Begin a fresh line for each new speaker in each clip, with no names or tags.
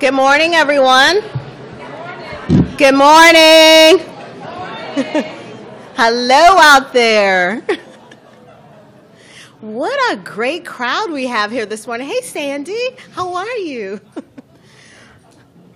Good morning, everyone. Good morning. Hello out there. What a great crowd we have here this morning. Hey, Sandy, how are you?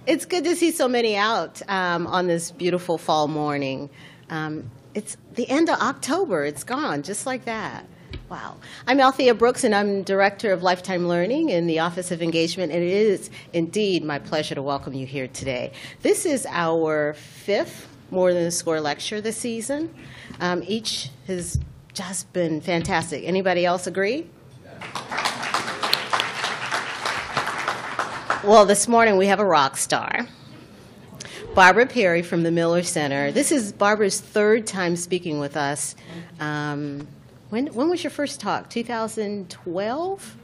It's good to see so many out um, on this beautiful fall morning. Um, it's the end of October. It's gone just like that. Wow. I'm Althea Brooks, and I'm Director of Lifetime Learning in the Office of Engagement, and it is indeed my pleasure to welcome you here today. This is our fifth More Than a Score lecture this season. Um, each has just been fantastic. Anybody else agree? Well, this morning we have a rock star. Barbara Perry from the Miller Center. This is Barbara's third time speaking with us. Um, when, when was your first talk? 2012?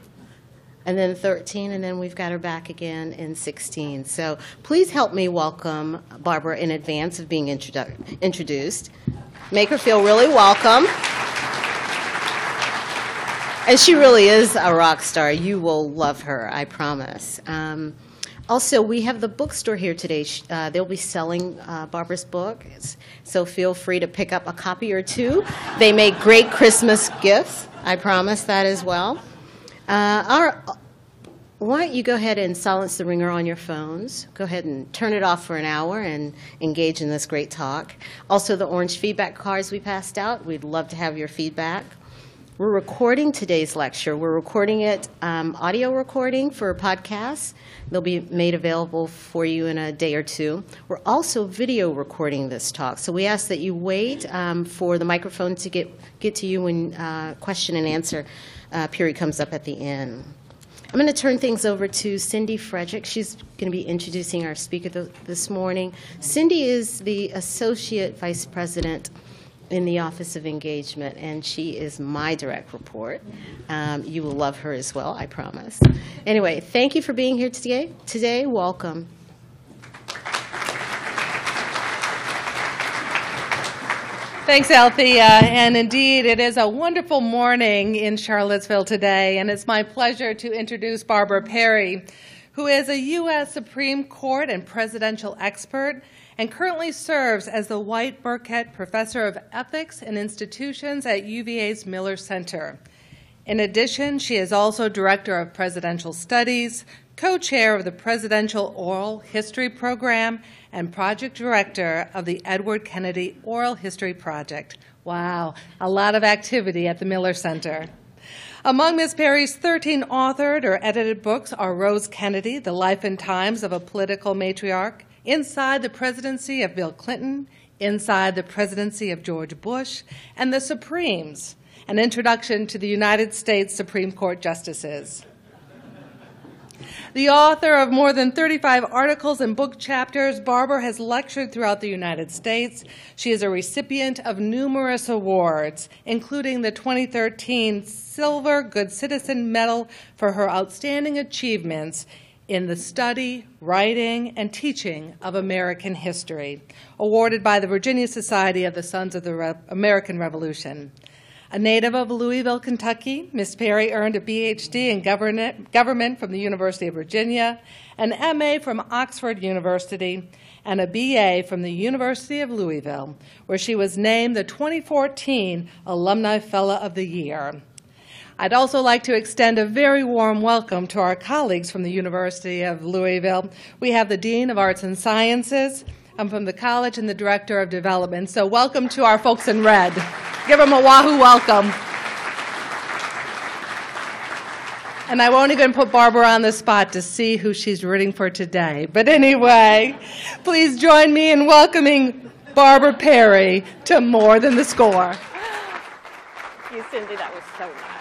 And then 13, and then we've got her back again in 16. So please help me welcome Barbara in advance of being introdu- introduced. Make her feel really welcome. And she really is a rock star. You will love her, I promise. Um, also, we have the bookstore here today. Uh, they'll be selling uh, Barbara's book, so feel free to pick up a copy or two. They make great Christmas gifts. I promise that as well. Uh, our, why don't you go ahead and silence the ringer on your phones? Go ahead and turn it off for an hour and engage in this great talk. Also, the orange feedback cards we passed out. We'd love to have your feedback. We're recording today's lecture. We're recording it um, audio recording for podcasts. They'll be made available for you in a day or two. We're also video recording this talk, so we ask that you wait um, for the microphone to get get to you when uh, question and answer uh, period comes up at the end. I'm going to turn things over to Cindy Frederick. She's going to be introducing our speaker th- this morning. Cindy is the Associate Vice President in the Office of Engagement, and she is my direct report. Um, you will love her as well, I promise. Anyway, thank you for being here today. Today, welcome.
Thanks, Althea. And indeed, it is a wonderful morning in Charlottesville today, and it's my pleasure to introduce Barbara Perry, who is a U.S. Supreme Court and presidential expert and currently serves as the White Burkett Professor of Ethics and Institutions at UVA's Miller Center. In addition, she is also Director of Presidential Studies, co chair of the Presidential Oral History Program, and Project Director of the Edward Kennedy Oral History Project. Wow, a lot of activity at the Miller Center. Among Ms. Perry's 13 authored or edited books are Rose Kennedy, The Life and Times of a Political Matriarch, inside the presidency of Bill Clinton, inside the presidency of George Bush, and the Supremes, an introduction to the United States Supreme Court justices. The author of more than 35 articles and book chapters, Barbara has lectured throughout the United States. She is a recipient of numerous awards, including the 2013 Silver Good Citizen Medal for her outstanding achievements in the study, writing, and teaching of American history, awarded by the Virginia Society of the Sons of the Re- American Revolution. A native of Louisville, Kentucky, Miss Perry earned a PhD in government from the University of Virginia, an MA from Oxford University, and a BA from the University of Louisville, where she was named the 2014 Alumni Fellow of the Year. I'd also like to extend a very warm welcome to our colleagues from the University of Louisville. We have the Dean of Arts and Sciences. I'm from the college and the Director of Development. So, welcome to our folks in red. Give them a Wahoo welcome. And I won't even put Barbara on the spot to see who she's rooting for today. But anyway, please join me in welcoming Barbara Perry to More Than the Score.
You, Cindy. That was so nice.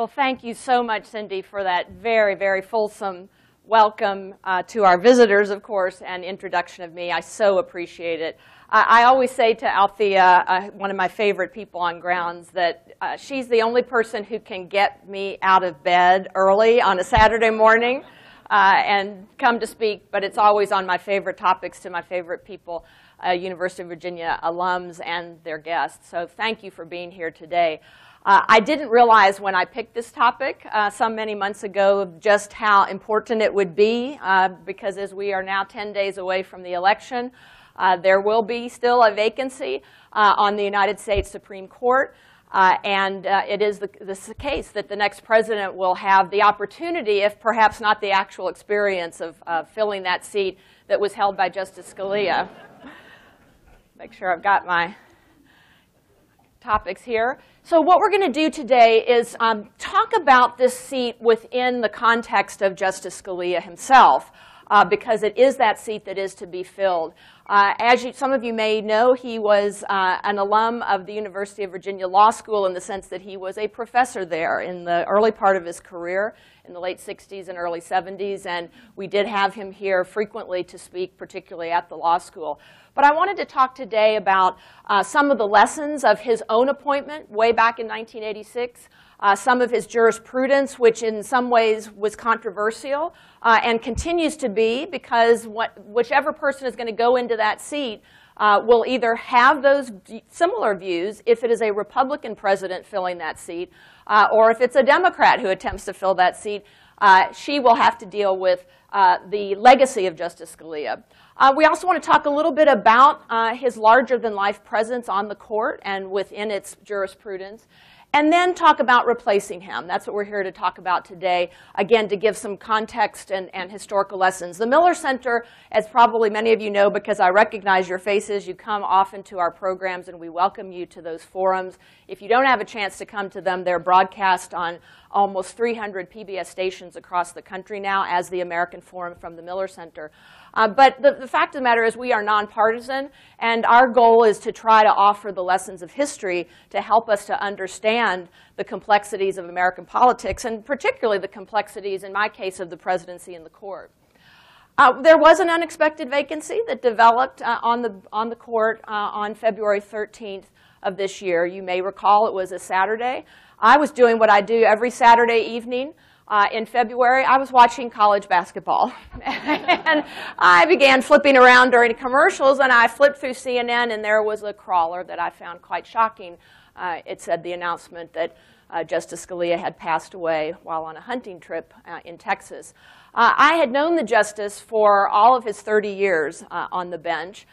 Well, thank you so much, Cindy, for that very, very fulsome welcome uh, to our visitors, of course, and introduction of me. I so appreciate it. I, I always say to Althea, uh, one of my favorite people on grounds, that uh, she's the only person who can get me out of bed early on a Saturday morning uh, and come to speak, but it's always on my favorite topics to my favorite people. Uh, University of Virginia alums and their guests. So thank you for being here today. Uh, I didn't realize when I picked this topic uh, some many months ago just how important it would be uh, because as we are now 10 days away from the election, uh, there will be still a vacancy uh, on the United States Supreme Court. Uh, and it is the, the, case that the next president will have the opportunity, if perhaps not the actual experience of filling that seat that was held by Justice Scalia. Make sure I've got my topics here. So what we're going to do today is um, talk about this seat within the context of Justice Scalia himself, uh, because it is that seat that is to be filled. Uh, as you, some of you may know, he was uh, an alum of the University of Virginia Law School in the sense that he was a professor there in the early part of his career in the late 60s and early 70s, and we did have him here frequently to speak, particularly at the law school. But I wanted to talk today about uh, some of the lessons of his own appointment way back in 1986, uh, some of his jurisprudence, which in some ways was controversial uh, and continues to be because what, whichever person is going to go into that seat uh, will either have those similar views if it is a Republican president filling that seat, uh, or if it's a Democrat who attempts to fill that seat, uh, she will have to deal with the legacy of Justice Scalia. Uh, we also want to talk a little bit about uh, his larger-than-life presence on the court and within its jurisprudence and then talk about replacing him. That's what we're here to talk about today, again, to give some context and, and, historical lessons. The Miller Center, as probably many of you know because I recognize your faces, you come often to our programs and we welcome you to those forums. If you don't have a chance to come to them, they're broadcast on almost 300 PBS stations across the country now as the American Forum from the Miller Center. Uh, but the, the, fact of the matter is we are nonpartisan, and our goal is to try to offer the lessons of history to help us to understand the complexities of American politics, and particularly the complexities, in my case, of the presidency and the court. Uh, there was an unexpected vacancy that developed uh, on, the, on the court uh, on February 13th of this year. You may recall it was a Saturday. I was doing what I do every Saturday evening uh, in February, I was watching college basketball. and I began flipping around during commercials, and I flipped through CNN, and there was a crawler that I found quite shocking. Uh, it said the announcement that uh, Justice Scalia had passed away while on a hunting trip uh, in Texas. Uh, I had known the justice for all of his 30 years uh, on the bench.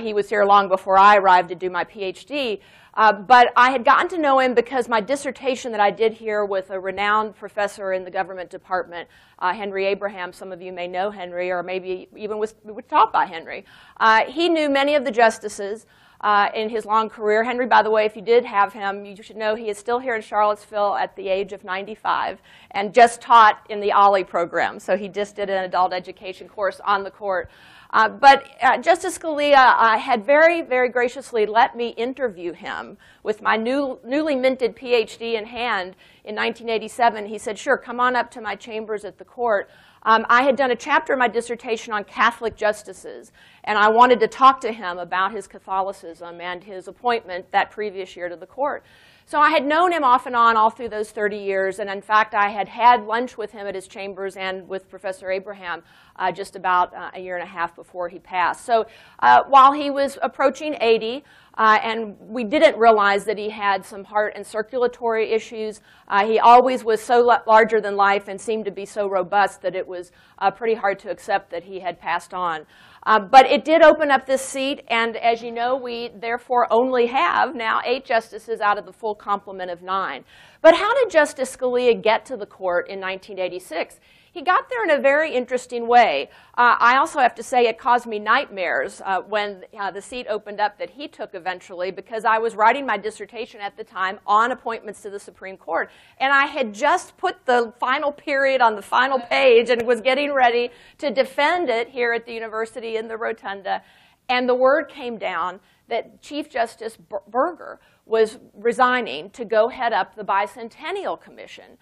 he was here long before I arrived to do my PhD, uh, but I had gotten to know him because my dissertation that I did here with a renowned professor in the government department, uh, Henry Abraham, some of you may know Henry, or maybe even was, was taught by Henry. Uh, he knew many of the justices uh, in his long career. Henry, by the way, if you did have him, you should know he is still here in Charlottesville at the age of 95 and just taught in the OLLI program. So he just did an adult education course on the court. Uh, but uh, Justice Scalia uh, had very, very graciously let me interview him with my new, newly minted PhD in hand in 1987. He said, sure, come on up to my chambers at the court. Um, I had done a chapter of my dissertation on Catholic justices, and I wanted to talk to him about his Catholicism and his appointment that previous year to the court. So I had known him off and on all through those 30 years, and in fact, I had had lunch with him at his chambers and with Professor Abraham uh, just about uh, a year and a half before he passed. So uh, while he was approaching 80, uh, and we didn't realize that he had some heart and circulatory issues. Uh, he always was so larger than life and seemed to be so robust that it was uh, pretty hard to accept that he had passed on. Uh, but it did open up this seat, and as you know, we therefore only have now eight justices out of the full complement of nine. But how did Justice Scalia get to the court in 1986? He got there in a very interesting way. Uh, I also have to say it caused me nightmares uh, when uh, the seat opened up that he took eventually because I was writing my dissertation at the time on appointments to the Supreme Court. And I had just put the final period on the final page and was getting ready to defend it here at the university in the rotunda. And the word came down that Chief Justice Burger was resigning to go head up the Bicentennial Commission.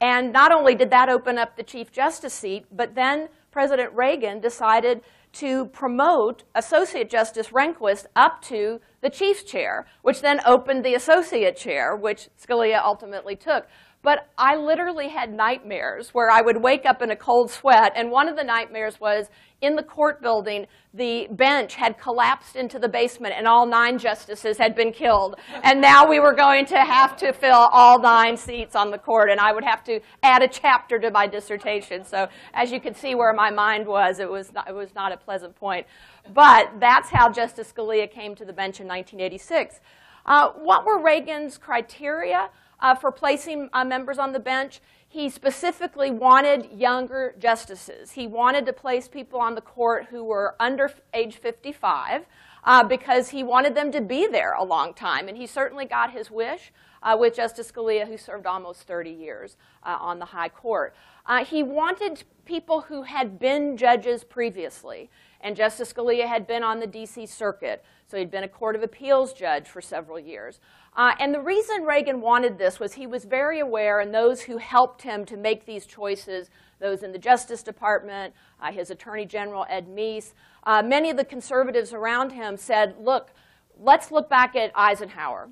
And not only did that open up the Chief Justice seat, but then President Reagan decided to promote Associate Justice Rehnquist up to the Chief's chair, which then opened the Associate chair, which Scalia ultimately took. But I literally had nightmares where I would wake up in a cold sweat, and one of the nightmares was in the court building, the bench had collapsed into the basement and all nine justices had been killed. And now we were going to have to fill all nine seats on the court, and I would have to add a chapter to my dissertation. So as you can see where my mind was, it was not, it was not a pleasant point. But that's how Justice Scalia came to the bench in 1986. Uh, what were Reagan's criteria uh, for placing uh, members on the bench? he specifically wanted younger justices. He wanted to place people on the court who were under age 55 uh, because he wanted them to be there a long time. And he certainly got his wish uh, with Justice Scalia, who served almost 30 years uh, on the High Court. Uh, he wanted people who had been judges previously. And Justice Scalia had been on the D.C. Circuit, so he'd been a Court of Appeals judge for several years. Uh, and the reason Reagan wanted this was he was very aware, and those who helped him to make these choices, those in the Justice Department, uh, his Attorney General Ed Meese, uh, many of the conservatives around him said, look, let's look back at Eisenhower.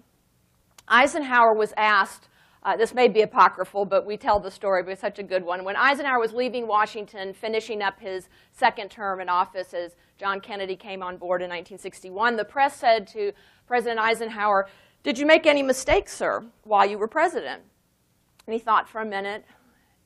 Eisenhower was asked, uh, this may be apocryphal, but we tell the story, but it's such a good one. When Eisenhower was leaving Washington, finishing up his second term in office as John Kennedy came on board in 1961, the press said to President Eisenhower, did you make any mistakes, sir, while you were president? And he thought for a minute,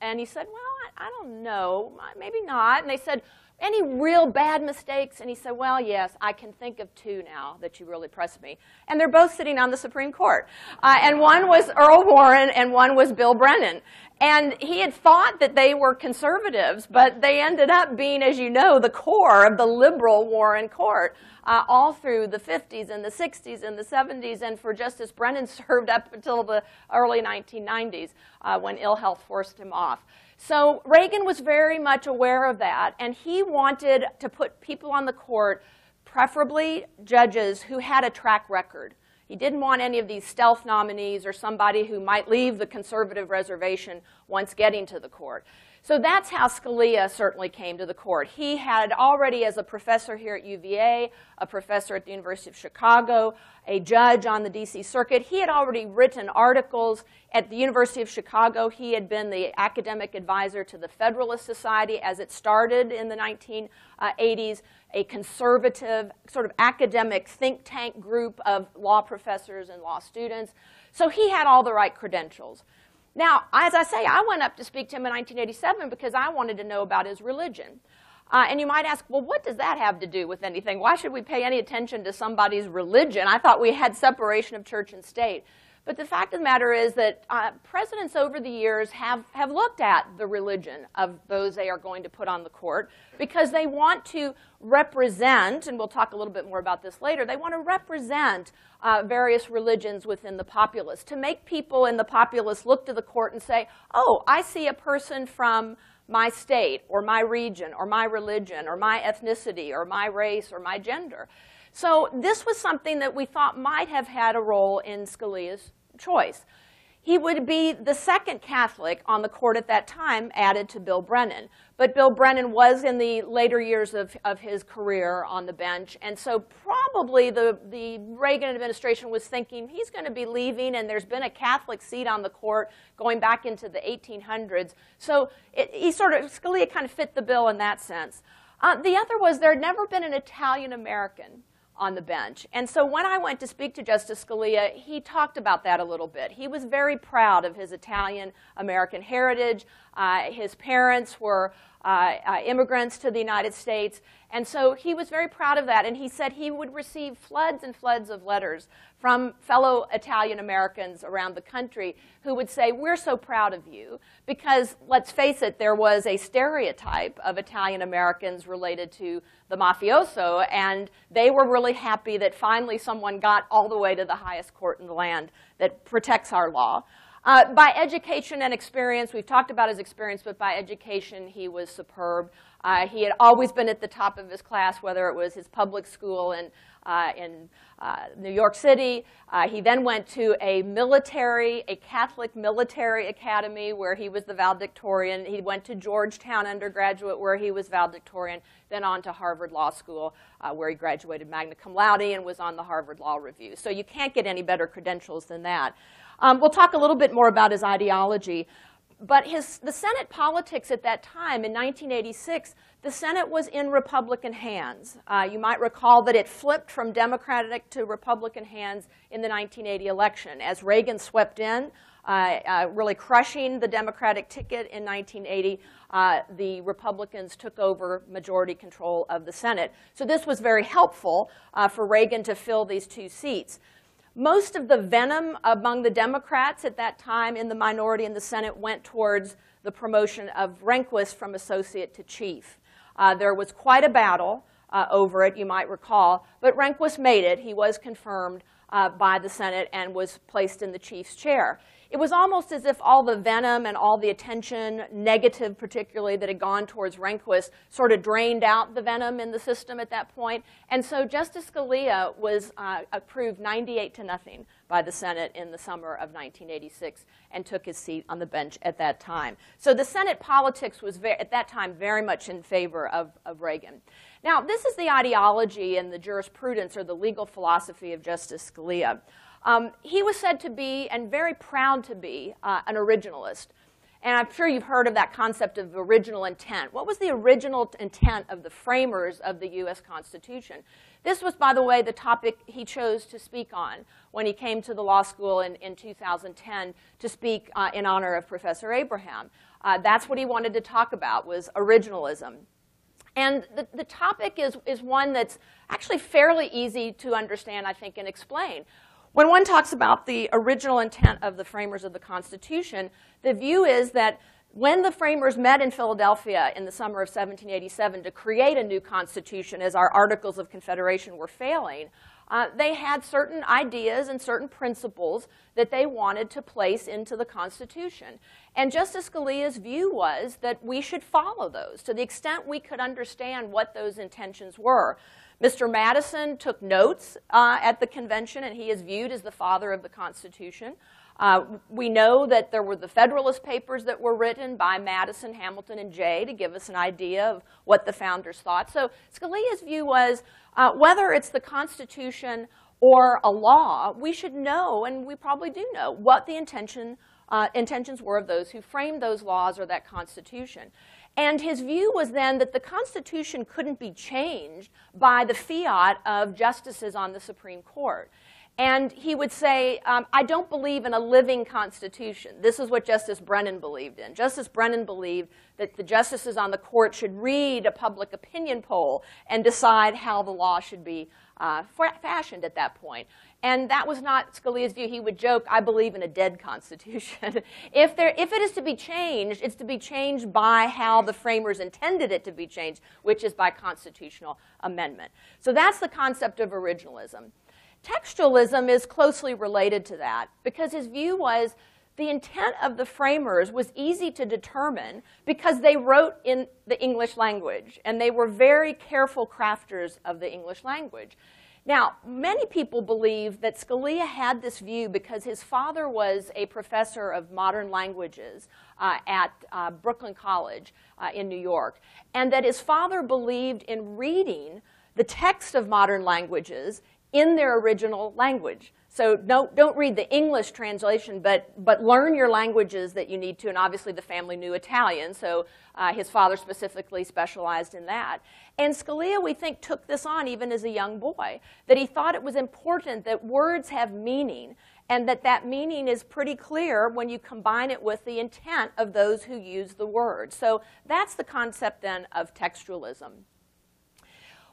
and he said, Well, I, I don't know, maybe not. And they said, any real bad mistakes? And he said, Well, yes, I can think of two now that you really pressed me. And they're both sitting on the Supreme Court. Uh, and one was Earl Warren and one was Bill Brennan. And he had thought that they were conservatives, but they ended up being, as you know, the core of the liberal Warren court uh, all through the 50s and the 60s and the 70s, and for Justice Brennan served up until the early 1990s uh, when ill health forced him off. So Reagan was very much aware of that, and he wanted to put people on the court, preferably judges who had a track record. He didn't want any of these stealth nominees or somebody who might leave the conservative reservation once getting to the court. So that's how Scalia certainly came to the court. He had already, as a professor here at UVA, a professor at the University of Chicago, a judge on the DC Circuit, he had already written articles at the University of Chicago. He had been the academic advisor to the Federalist Society as it started in the 1980s, a conservative, sort of academic think tank group of law professors and law students. So he had all the right credentials. Now, as I say, I went up to speak to him in 1987 because I wanted to know about his religion. Uh, and you might ask, well, what does that have to do with anything? Why should we pay any attention to somebody's religion? I thought we had separation of church and state. But the fact of the matter is that uh, presidents over the years have, have looked at the religion of those they are going to put on the court because they want to represent, and we'll talk a little bit more about this later, they want to represent uh, various religions within the populace to make people in the populace look to the court and say, oh, I see a person from my state or my region or my religion or my ethnicity or my race or my gender. So this was something that we thought might have had a role in Scalia's choice. He would be the second Catholic on the court at that time, added to Bill Brennan. But Bill Brennan was in the later years of, of his career on the bench, and so probably the, the Reagan administration was thinking he's going to be leaving, and there's been a Catholic seat on the court going back into the 1800s. So it, he sort of, Scalia kind of fit the bill in that sense. Uh, the other was there had never been an Italian American on the bench. And so when I went to speak to Justice Scalia, he talked about that a little bit. He was very proud of his Italian American heritage. Uh, his parents were uh, uh, immigrants to the United States. And so he was very proud of that. And he said he would receive floods and floods of letters from fellow Italian Americans around the country who would say, We're so proud of you. Because let's face it, there was a stereotype of Italian Americans related to the mafioso. And they were really happy that finally someone got all the way to the highest court in the land that protects our law. Uh, by education and experience, we've talked about his experience, but by education, he was superb. Uh, he had always been at the top of his class, whether it was his public school in, uh, in uh, New York City. Uh, he then went to a military, a Catholic military academy where he was the valedictorian. He went to Georgetown undergraduate where he was valedictorian, then on to Harvard Law School uh, where he graduated magna cum laude and was on the Harvard Law Review. So you can't get any better credentials than that. Um, we'll talk a little bit more about his ideology. But his, the Senate politics at that time, in 1986, the Senate was in Republican hands. Uh, you might recall that it flipped from Democratic to Republican hands in the 1980 election as Reagan swept in, uh, uh, really crushing the Democratic ticket in 1980. Uh, the Republicans took over majority control of the Senate. So this was very helpful uh, for Reagan to fill these two seats. Most of the venom among the Democrats at that time in the minority in the Senate went towards the promotion of Rehnquist from associate to chief. Uh, there was quite a battle uh, over it, you might recall, but Rehnquist made it. He was confirmed uh, by the Senate and was placed in the chief's chair it was almost as if all the venom and all the attention, negative particularly, that had gone towards Rehnquist sort of drained out the venom in the system at that point. And so Justice Scalia was uh, approved 98 to nothing by the Senate in the summer of 1986 and took his seat on the bench at that time. So the Senate politics was at that time very much in favor of, of Reagan. Now, this is the ideology and the jurisprudence or the legal philosophy of Justice Scalia. Um, he was said to be, and very proud to be, uh, an originalist. And I'm sure you've heard of that concept of original intent. What was the original intent of the framers of the U.S. Constitution? This was, by the way, the topic he chose to speak on when he came to the law school in, in 2010 to speak uh, in honor of Professor Abraham. Uh, that's what he wanted to talk about, was originalism. And the, the topic is, is one that's actually fairly easy to understand, I think, and explain. When one talks about the original intent of the framers of the Constitution, the view is that when the framers met in Philadelphia in the summer of 1787 to create a new constitution as our Articles of Confederation were failing, uh, they had certain ideas and certain principles that they wanted to place into the Constitution. And Justice Scalia's view was that we should follow those to the extent we could understand what those intentions were. Mr. Madison took notes uh, at the convention, and he is viewed as the father of the Constitution. Uh, we know that there were the Federalist Papers that were written by Madison, Hamilton, and Jay to give us an idea of what the founders thought. So Scalia's view was uh, whether it's the Constitution or a law, we should know, and we probably do know, what the intention, uh, intentions were of those who framed those laws or that Constitution. And his view was then that the Constitution couldn't be changed by the fiat of justices on the Supreme Court. And he would say, um, I don't believe in a living constitution. This is what Justice Brennan believed in. Justice Brennan believed that the justices on the court should read a public opinion poll and decide how the law should be uh, fashioned at that point. And that was not Scalia's view. He would joke, I believe in a dead constitution. if, there, if it is to be changed, it's to be changed by how the framers intended it to be changed, which is by constitutional amendment. So that's the concept of originalism. Textualism is closely related to that because his view was the intent of the framers was easy to determine because they wrote in the English language and they were very careful crafters of the English language. Now, many people believe that Scalia had this view because his father was a professor of modern languages uh, at uh, Brooklyn College uh, in New York, and that his father believed in reading the text of modern languages in their original language. So don't, don't read the English translation, but, but learn your languages that you need to. And obviously the family knew Italian, so uh, his father specifically specialized in that. And Scalia, we think, took this on even as a young boy, that he thought it was important that words have meaning and that that meaning is pretty clear when you combine it with the intent of those who use the word. So that's the concept then of textualism.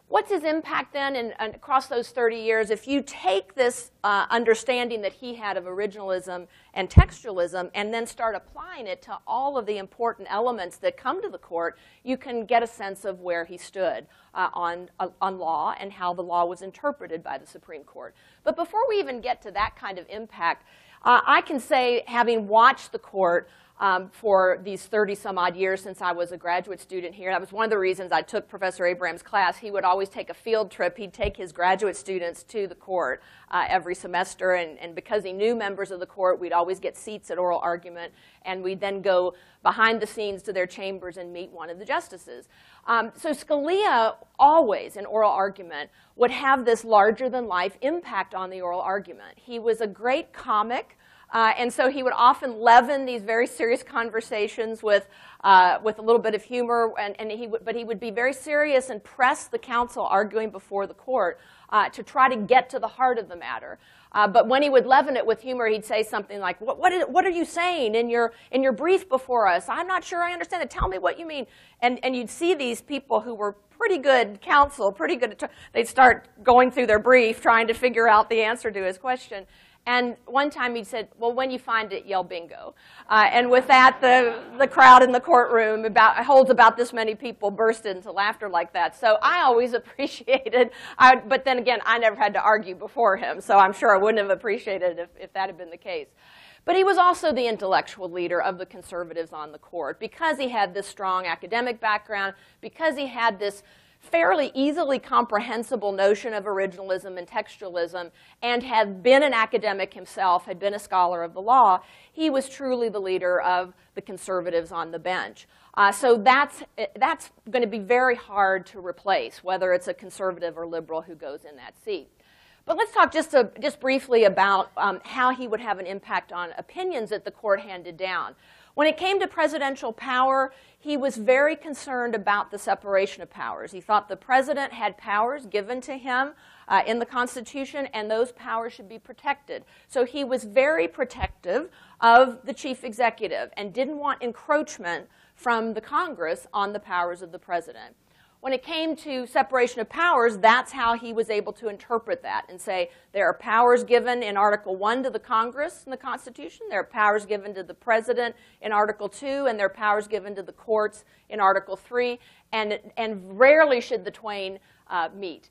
What's his impact then in, in, across those 30 years? If you take this uh, understanding that he had of originalism and textualism and then start applying it to all of the important elements that come to the court, you can get a sense of where he stood uh, on, uh, on law and how the law was interpreted by the Supreme Court. But before we even get to that kind of impact, uh, I can say, having watched the court, um, for these 30 some odd years since I was a graduate student here. That was one of the reasons I took Professor Abraham's class. He would always take a field trip. He'd take his graduate students to the court uh, every semester, and, and because he knew members of the court, we'd always get seats at oral argument, and we'd then go behind the scenes to their chambers and meet one of the justices. Um, so Scalia always, in oral argument, would have this larger-than-life impact on the oral argument. He was a great comic. Uh, and so he would often leaven these very serious conversations with, uh, with a little bit of humor, and, and he but he would be very serious and press the counsel arguing before the court uh, to try to get to the heart of the matter. Uh, but when he would leaven it with humor, he'd say something like, what, what, is, what, are you saying in your, in your brief before us? I'm not sure I understand it. Tell me what you mean. And, and you'd see these people who were pretty good counsel, pretty good. They'd start going through their brief, trying to figure out the answer to his question. And one time he said, well, when you find it, yell bingo. Uh, and with that, the, the crowd in the courtroom about, holds about this many people burst into laughter like that. So I always appreciated, I, but then again, I never had to argue before him, so I'm sure I wouldn't have appreciated it if, if that had been the case. But he was also the intellectual leader of the conservatives on the court because he had this strong academic background, because he had this fairly easily comprehensible notion of originalism and textualism and had been an academic himself, had been a scholar of the law, he was truly the leader of the conservatives on the bench. Uh, so that's, that's going to be very hard to replace, whether it's a conservative or liberal who goes in that seat. But let's talk just, just briefly about um, how he would have an impact on opinions that the court handed down. When it came to presidential power, he was very concerned about the separation of powers. He thought the president had powers given to him uh, in the Constitution, and those powers should be protected. So he was very protective of the chief executive and didn't want encroachment from the Congress on the powers of the president when it came to separation of powers, that's how he was able to interpret that and say there are powers given in Article 1 to the Congress in the Constitution, there are powers given to the President in Article 2, and there are powers given to the courts in Article 3, and, and rarely should the twain uh, meet.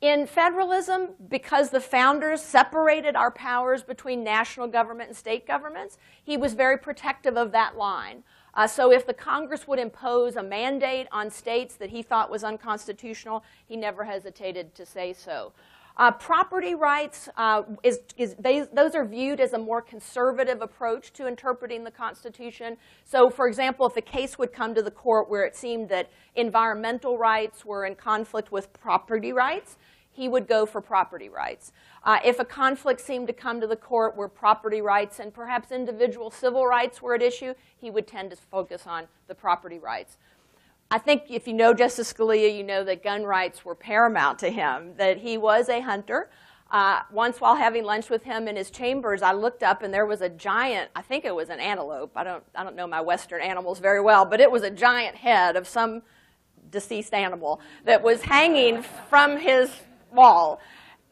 In federalism, because the founders separated our powers between national government and state governments, he was very protective of that line. Uh, so if the Congress would impose a mandate on states that he thought was unconstitutional, he never hesitated to say so. Uh, property rights, uh, is, is they, those are viewed as a more conservative approach to interpreting the Constitution. So, for example, if a case would come to the court where it seemed that environmental rights were in conflict with property rights, he would go for property rights. Uh, if a conflict seemed to come to the court where property rights and perhaps individual civil rights were at issue, he would tend to focus on the property rights. I think if you know Justice Scalia, you know that gun rights were paramount to him, that he was a hunter. Uh, once while having lunch with him in his chambers, I looked up and there was a giant, I think it was an antelope. I don't, I don't know my Western animals very well, but it was a giant head of some deceased animal that was hanging from his wall.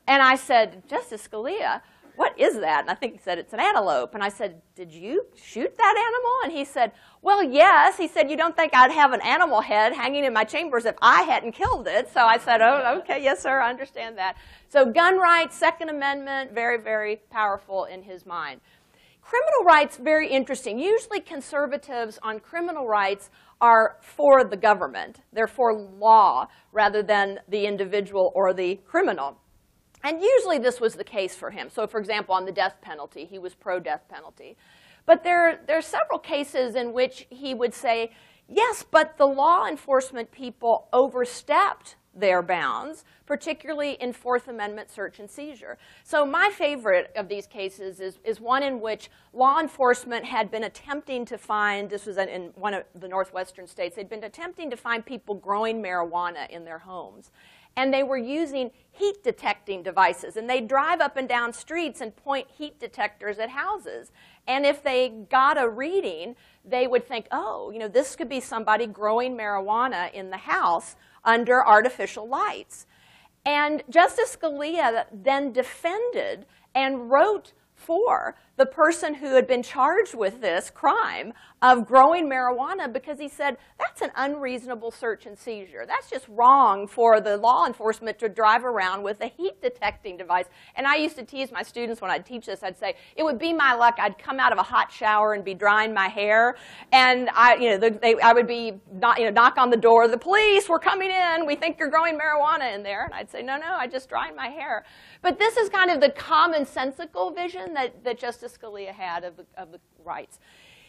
And I said, Justice Scalia, what is that? And I think he said, it's an antelope. And I said, did you shoot that animal? And he said, well, yes. He said, you don't think I'd have an animal head hanging in my chambers if I hadn't killed it. So I said, oh, okay, yes, sir, I understand that. So gun rights, Second Amendment, very, very powerful in his mind. Criminal rights, very interesting. Usually conservatives on criminal rights are for the government. They're for law rather than the individual or the criminal. And usually this was the case for him. So for example, on the death penalty, he was pro-death penalty. But there, there are several cases in which he would say, yes, but the law enforcement people overstepped their bounds, particularly in Fourth Amendment search and seizure. So my favorite of these cases is, is one in which law enforcement had been attempting to find, this was in one of the northwestern states, they'd been attempting to find people growing marijuana in their homes and they were using heat detecting devices. And they drive up and down streets and point heat detectors at houses. And if they got a reading, they would think, oh, you know, this could be somebody growing marijuana in the house under artificial lights. And Justice Scalia then defended and wrote for the person who had been charged with this crime of growing marijuana because he said that's an unreasonable search and seizure. That's just wrong for the law enforcement to drive around with a heat detecting device. And I used to tease my students when I'd teach this, I'd say, it would be my luck, I'd come out of a hot shower and be drying my hair, and I, you know, they, I would be, not, you know, knock on the door, the police, we're coming in, we think you're growing marijuana in there. And I'd say, no, no, I just dried my hair. But this is kind of the commonsensical vision that, that Justice Scalia had of the, of the rights.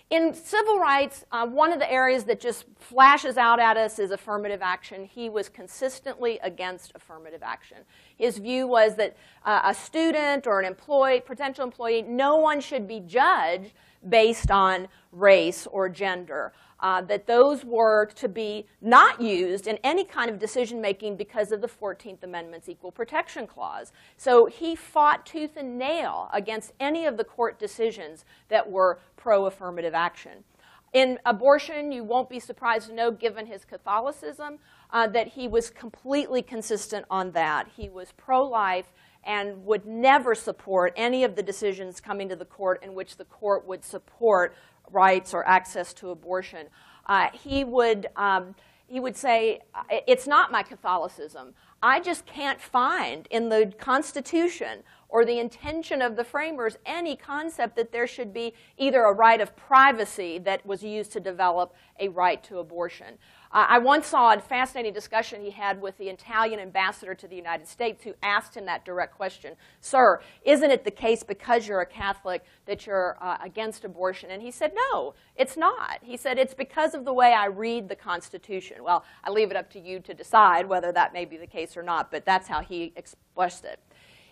In civil rights, uh, one of the areas that just flashes out at us is affirmative action. He was consistently against affirmative action. His view was that uh, a student or an employee, potential employee, no one should be judged based on race or gender. Uh, that those were to be not used in any kind of decision making because of the 14th Amendment's Equal Protection Clause. So he fought tooth and nail against any of the court decisions that were pro affirmative action. In abortion, you won't be surprised to know, given his Catholicism, uh, that he was completely consistent on that. He was pro life and would never support any of the decisions coming to the court in which the court would support rights or access to abortion. Uh, he, would, um, he would say, It's not my Catholicism. I just can't find in the Constitution or the intention of the framers any concept that there should be either a right of privacy that was used to develop a right to abortion. Uh, I once saw a fascinating discussion he had with the Italian ambassador to the United States who asked him that direct question Sir, isn't it the case because you're a Catholic that you're uh, against abortion? And he said, No, it's not. He said, It's because of the way I read the Constitution. Well, I leave it up to you to decide whether that may be the case or not, but that's how he expressed it.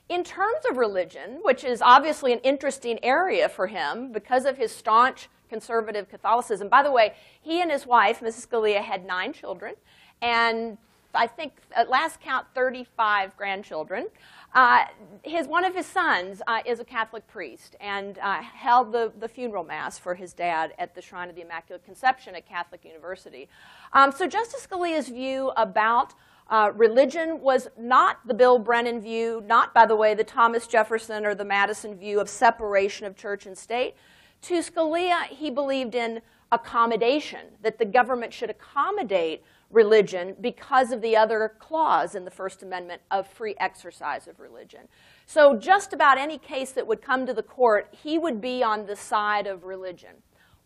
In terms of religion, which is obviously an interesting area for him because of his staunch conservative Catholicism. By the way, he and his wife, Mrs. Scalia, had nine children, and I think at last count 35 grandchildren. Uh, his, one of his sons uh, is a Catholic priest and uh, held the, the funeral mass for his dad at the Shrine of the Immaculate Conception at Catholic University. Um, so Justice Scalia's view about uh, religion was not the Bill Brennan view, not, by the way, the Thomas Jefferson or the Madison view of separation of church and state. To Scalia, he believed in accommodation, that the government should accommodate religion because of the other clause in the First Amendment of free exercise of religion. So, just about any case that would come to the court, he would be on the side of religion.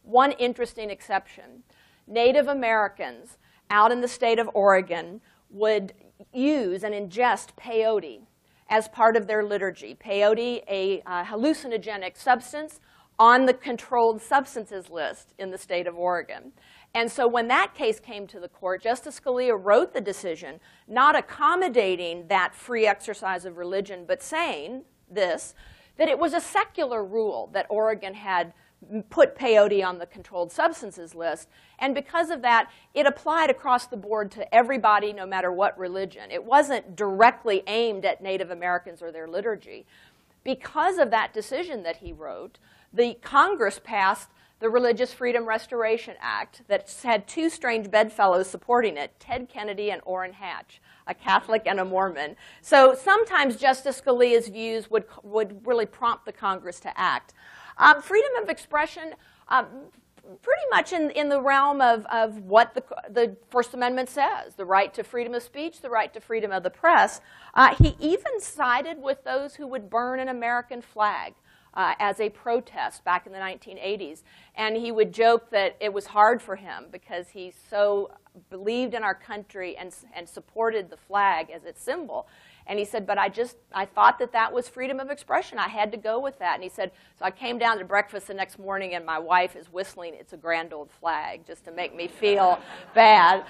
One interesting exception Native Americans out in the state of Oregon would use and ingest peyote as part of their liturgy. Peyote, a uh, hallucinogenic substance on the controlled substances list in the state of Oregon. And so when that case came to the court, Justice Scalia wrote the decision not accommodating that free exercise of religion, but saying this that it was a secular rule that Oregon had put peyote on the controlled substances list. And because of that, it applied across the board to everybody, no matter what religion. It wasn't directly aimed at Native Americans or their liturgy. Because of that decision that he wrote, the Congress passed the Religious Freedom Restoration Act that had two strange bedfellows supporting it Ted Kennedy and Orrin Hatch, a Catholic and a Mormon. So sometimes Justice Scalia's views would, would really prompt the Congress to act. Um, freedom of expression, um, pretty much in, in the realm of, of what the, the First Amendment says the right to freedom of speech, the right to freedom of the press. Uh, he even sided with those who would burn an American flag. Uh, as a protest back in the 1980s. And he would joke that it was hard for him because he so believed in our country and, and supported the flag as its symbol. And he said, but I just, I thought that that was freedom of expression. I had to go with that. And he said, so I came down to breakfast the next morning and my wife is whistling, it's a grand old flag, just to make me feel bad.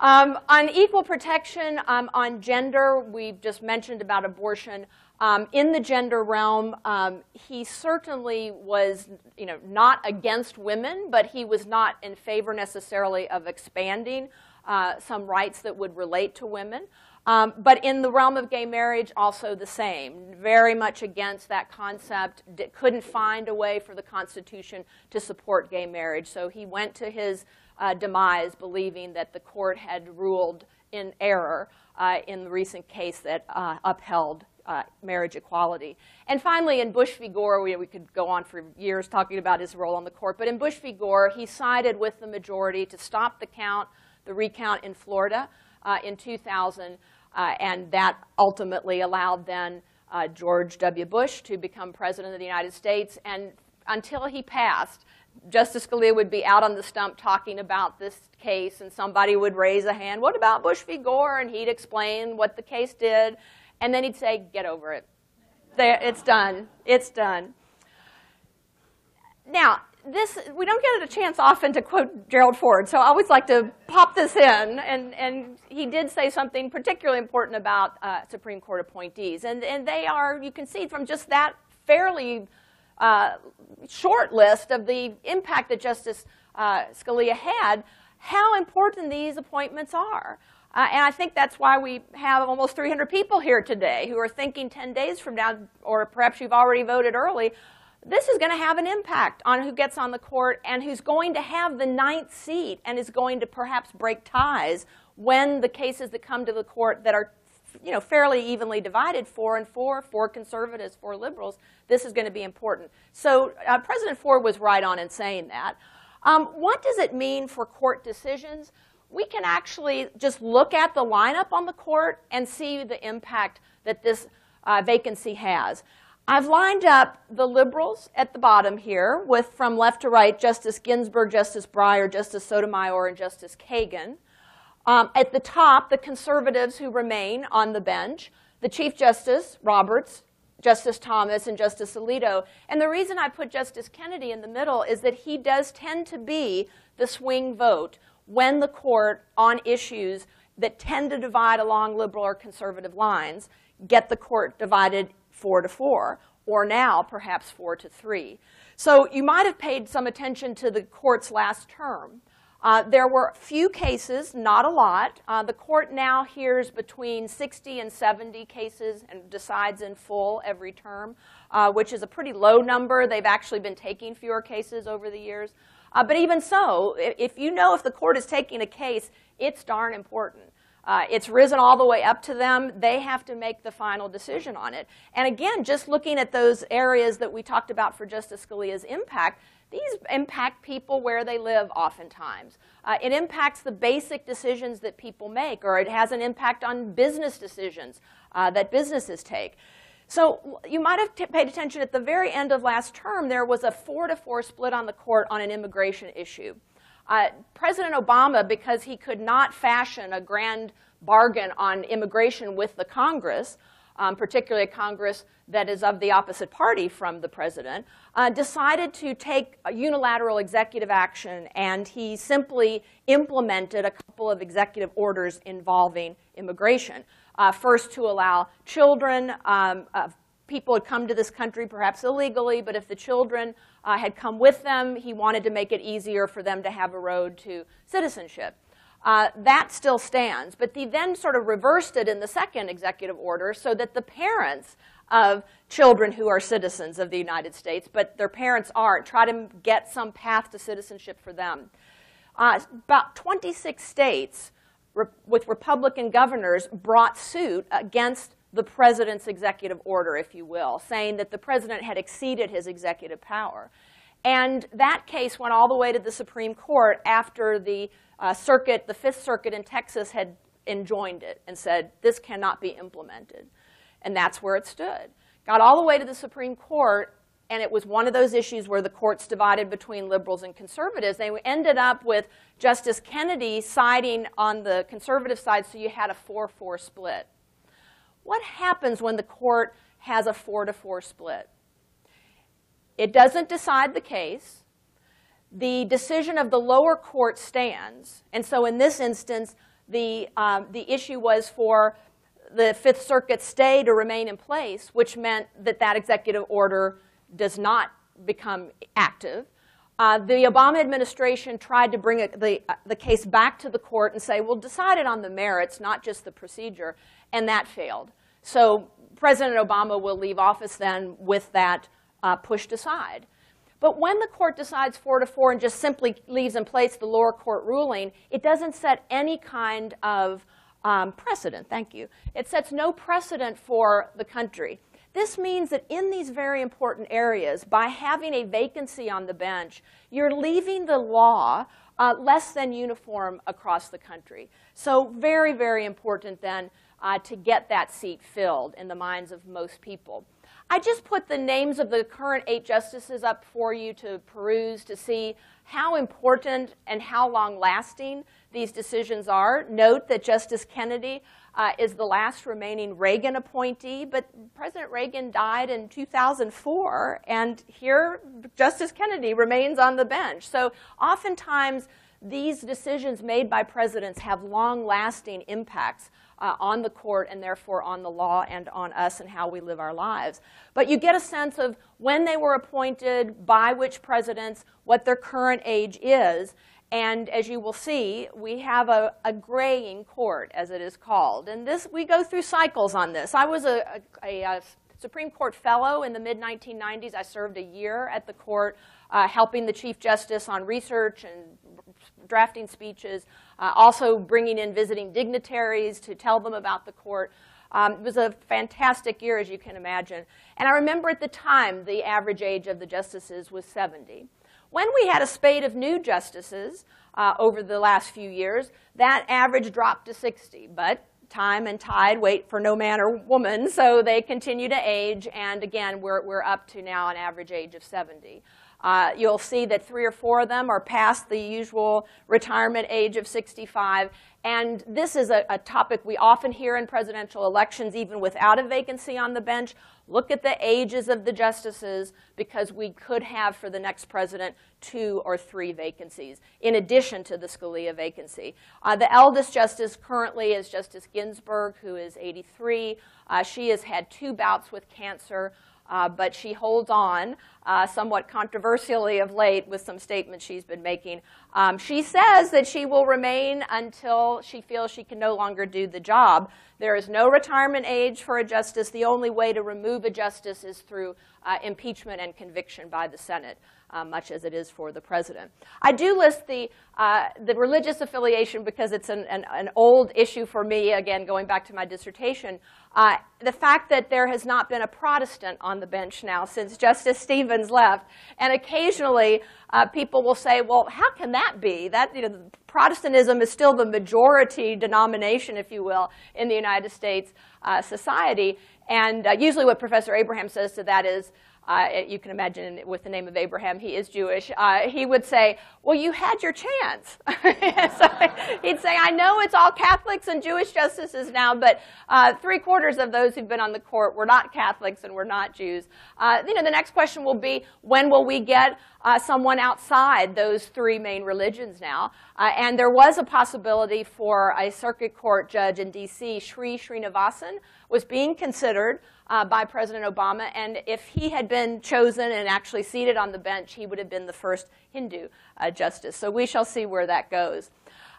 Um, on equal protection, um, on gender, we've just mentioned about abortion. Um, in the gender realm, um, he certainly was, you know, not against women, but he was not in favor necessarily of expanding uh, some rights that would relate to women. Um, but in the realm of gay marriage, also the same. Very much against that concept. D- couldn't find a way for the Constitution to support gay marriage. So he went to his uh, demise believing that the court had ruled in error uh, in the recent case that uh, upheld uh, marriage equality. And finally, in Bush v. Gore, we, we, could go on for years talking about his role on the court, but in Bush v. Gore, he sided with the majority to stop the count, the recount in Florida uh, in 2000. Uh, and that ultimately allowed then uh, George W. Bush to become president of the United States. And until he passed, Justice Scalia would be out on the stump talking about this case, and somebody would raise a hand, What about Bush v. Gore? And he'd explain what the case did. And then he'd say, Get over it. It's done. It's done. Now, this we don't get a chance often to quote Gerald Ford, so I always like to pop this in. And, and he did say something particularly important about uh, Supreme Court appointees, and and they are you can see from just that fairly uh, short list of the impact that Justice uh, Scalia had, how important these appointments are. Uh, and I think that's why we have almost 300 people here today who are thinking 10 days from now, or perhaps you've already voted early, this is going to have an impact on who gets on the court and who's going to have the ninth seat and is going to perhaps break ties when the cases that come to the court that are you know, fairly evenly divided, four and four, four conservatives, four liberals, this is going to be important. So uh, President Ford was right on in saying that. Um, what does it mean for court decisions? We can actually just look at the lineup on the court and see the impact that this uh, vacancy has. I've lined up the liberals at the bottom here with from left to right Justice Ginsburg, Justice Breyer, Justice Sotomayor, and Justice Kagan. Um, at the top, the conservatives who remain on the bench, the Chief Justice, Roberts, Justice Thomas, and Justice Alito. And the reason I put Justice Kennedy in the middle is that he does tend to be the swing vote when the court, on issues that tend to divide along liberal or conservative lines, get the court divided four to four, or now perhaps four to three. So you might have paid some attention to the court's last term. Uh, there were few cases, not a lot. Uh, the court now hears between 60 and 70 cases and decides in full every term, uh, which is a pretty low number. They've actually been taking fewer cases over the years. Uh, but even so, if you know if the court is taking a case, it's darn important. Uh, it's risen all the way up to them. They have to make the final decision on it. And again, just looking at those areas that we talked about for Justice Scalia's impact, these impact people where they live oftentimes. Uh, it impacts the basic decisions that people make, or it has an impact on business decisions uh, that businesses take. So you might have paid attention at the very end of last term, there was a four to four split on the court on an immigration issue. Uh, President Obama, because he could not fashion a grand bargain on immigration with the Congress, um, particularly a Congress that is of the opposite party from the president, uh, decided to take unilateral executive action, and he simply implemented a couple of executive orders involving immigration. Uh, first, to allow children um, people had come to this country perhaps illegally, but if the children uh, had come with them, he wanted to make it easier for them to have a road to citizenship. Uh, that still stands, but he then sort of reversed it in the second executive order so that the parents of children who are citizens of the United States, but their parents aren't, try to get some path to citizenship for them. Uh, about 26 states with Republican governors brought suit against the president's executive order, if you will, saying that the president had exceeded his executive power. And that case went all the way to the Supreme Court after the uh, circuit, the Fifth Circuit in Texas had enjoined it and said, this cannot be implemented. And that's where it stood. Got all the way to the Supreme Court, and it was one of those issues where the courts divided between liberals and conservatives. They ended up with Justice Kennedy siding on the conservative side, so you had a 4-4 split. What happens when the court has a four to four split? It doesn't decide the case. The decision of the lower court stands. And so in this instance, the, um, the issue was for the Fifth Circuit stay to remain in place, which meant that that executive order does not become active. Uh, the Obama administration tried to bring the, uh, the case back to the court and say, well, decide it on the merits, not just the procedure, and that failed. So President Obama will leave office then with that uh, pushed aside. But when the court decides four to four and just simply leaves in place the lower court ruling, it doesn't set any kind of um, precedent. Thank you. It sets no precedent for the country. This means that in these very important areas, by having a vacancy on the bench, you're leaving the law uh, less than uniform across the country. So very, very important then uh, to get that seat filled in the minds of most people. I just put the names of the current eight justices up for you to peruse to see how important and how long lasting these decisions are. Note that Justice Kennedy uh, is the last remaining Reagan appointee, but President Reagan died in 2004, and here Justice Kennedy remains on the bench. So oftentimes, these decisions made by presidents have long lasting impacts uh, on the court and therefore on the law and on us and how we live our lives. But you get a sense of when they were appointed, by which presidents, what their current age is. And as you will see, we have a, a graying court, as it is called. And this, we go through cycles on this. I was a, a, a Supreme Court fellow in the mid 1990s. I served a year at the court, uh, helping the Chief Justice on research and drafting speeches, uh, also bringing in visiting dignitaries to tell them about the court. Um, it was a fantastic year, as you can imagine. And I remember at the time the average age of the justices was 70. When we had a spate of new justices uh, over the last few years, that average dropped to 60. But time and tide wait for no man or woman, so they continue to age. And again, we're, we're up to now an average age of 70. Uh, you'll see that three or four of them are past the usual retirement age of 65. And this is a, a, topic we often hear in presidential elections, even without a vacancy on the bench. Look at the ages of the justices, because we could have for the next president two or three vacancies, in addition to the Scalia vacancy. Uh, the eldest justice currently is Justice Ginsburg, who is 83. Uh, she has had two bouts with cancer. Uh, but she holds on, uh, somewhat controversially of late with some statements she's been making. Um, she says that she will remain until she feels she can no longer do the job. There is no retirement age for a justice. The only way to remove a justice is through uh, impeachment and conviction by the Senate uh, much as it is for the president. I do list the, uh, the religious affiliation because it's an, an, an, old issue for me, again, going back to my dissertation. Uh, the fact that there has not been a Protestant on the bench now since Justice Stevens left. And occasionally uh, people will say, well, how can that be? That, you know, Protestantism is still the majority denomination, if you will, in the United States uh, society. And uh, usually what Professor Abraham says to that is, uh, you can imagine with the name of Abraham, he is Jewish, uh, he would say, well, you had your chance. so he'd say, I know it's all Catholics and Jewish justices now, but uh, three quarters of those who've been on the court were not Catholics and were not Jews. Uh, you know, the next question will be, when will we get uh, someone outside those three main religions now? Uh, and there was a possibility for a circuit court judge in D.C., Sri Srinivasan, was being considered uh, by President Obama. And if he had been chosen and actually seated on the bench, he would have been the first Hindu uh, justice. So we shall see where that goes.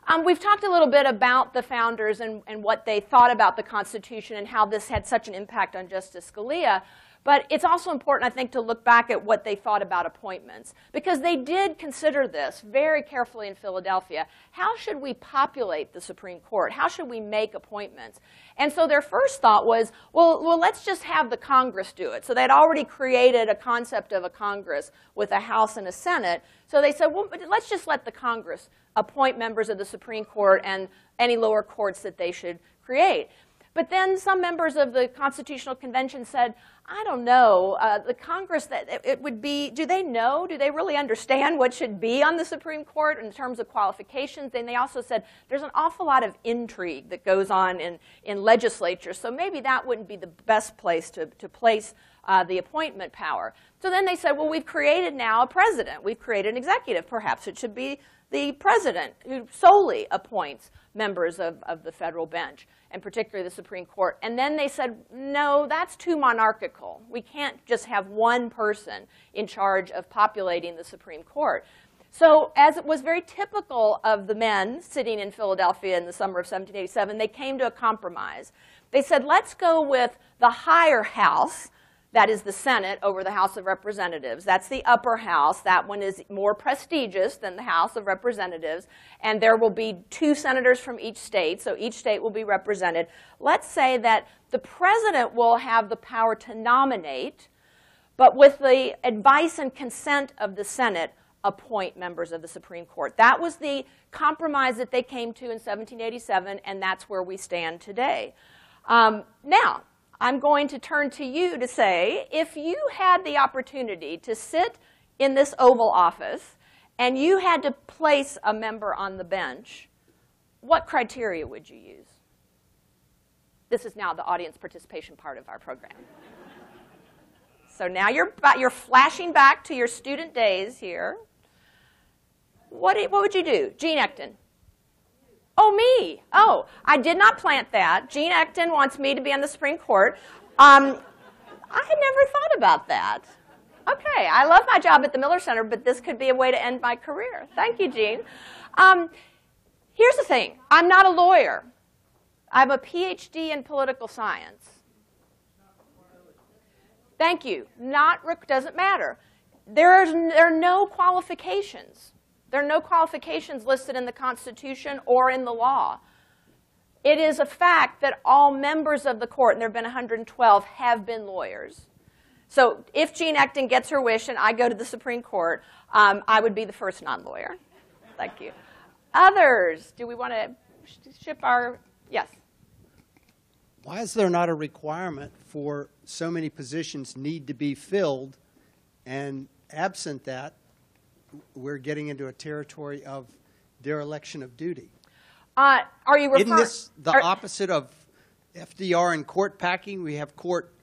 Um, we've talked a little bit about the founders and, and what they thought about the Constitution and how this had such an impact on Justice Scalia. But it's also important, I think, to look back at what they thought about appointments. Because they did consider this very carefully in Philadelphia. How should we populate the Supreme Court? How should we make appointments? And so their first thought was, well, well let's just have the Congress do it. So they'd already created a concept of a Congress with a House and a Senate. So they said, well, let's just let the Congress appoint members of the Supreme Court and any lower courts that they should create. But then some members of the Constitutional Convention said, I don't know, uh, the Congress, that it, would be, do they know? Do they really understand what should be on the Supreme Court in terms of qualifications? And they also said there's an awful lot of intrigue that goes on in, in legislature, so maybe that wouldn't be the best place to, to place uh, the appointment power. So then they said, well, we've created now a president. We've created an executive. Perhaps it should be the president who solely appoints members of, of the federal bench and particularly the Supreme Court. And then they said, no, that's too monarchical. We can't just have one person in charge of populating the Supreme Court. So as it was very typical of the men sitting in Philadelphia in the summer of 1787, they came to a compromise. They said, let's go with the higher house, that is the Senate over the House of Representatives. That's the upper house. That one is more prestigious than the House of Representatives. And there will be two senators from each state, so each state will be represented. Let's say that the president will have the power to nominate, but with the advice and consent of the Senate, appoint members of the Supreme Court. That was the compromise that they came to in 1787, and that's where we stand today. Um, now, I'm going to turn to you to say, if you had the opportunity to sit in this Oval Office and you had to place a member on the bench, what criteria would you use? This is now the audience participation part of our program. So now you're, you're flashing back to your student days here. What, what would you do? Gene Ecton. Oh, me. Oh, I did not plant that. Gene Ecton wants me to be on the Supreme Court. Um, I had never thought about that. Okay, I love my job at the Miller Center, but this could be a way to end my career. Thank you, Gene. Um, here's the thing I'm not a lawyer, I have a PhD in political science. Thank you. Not doesn't matter. There, is, there are no qualifications. There are no qualifications listed in the Constitution or in the law. It is a fact that all members of the court, and there have been 112, have been lawyers. So if Jean Ecton gets her wish and I go to the Supreme Court, um, I would be the first non-lawyer. Thank you. Others, do we want to ship our, yes?
Why is there not a requirement for so many positions need to be filled, and absent that, we're getting into a territory of dereliction of duty?
Uh, are you referring?
Isn't this the
are,
opposite of FDR and court packing? We have court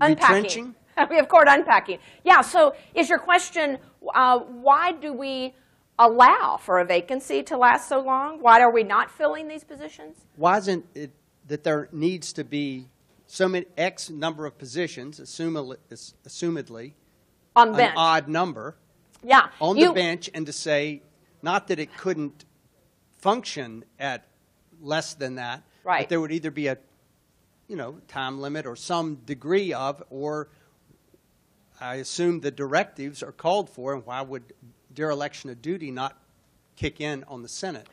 unpacking.
retrenching?
we have court unpacking. Yeah, so is your question, uh, why do we allow for a vacancy to last so long? Why are we not filling these positions?
Why isn't it that there needs to be so many X number of positions, assumedly,
on the bench.
an odd number,
yeah.
on
you,
the bench, and to say, not that it couldn't function at less than that,
right.
but there would either be a you know, time limit or some degree of, or I assume the directives are called for, and why would dereliction of duty not kick in on the Senate?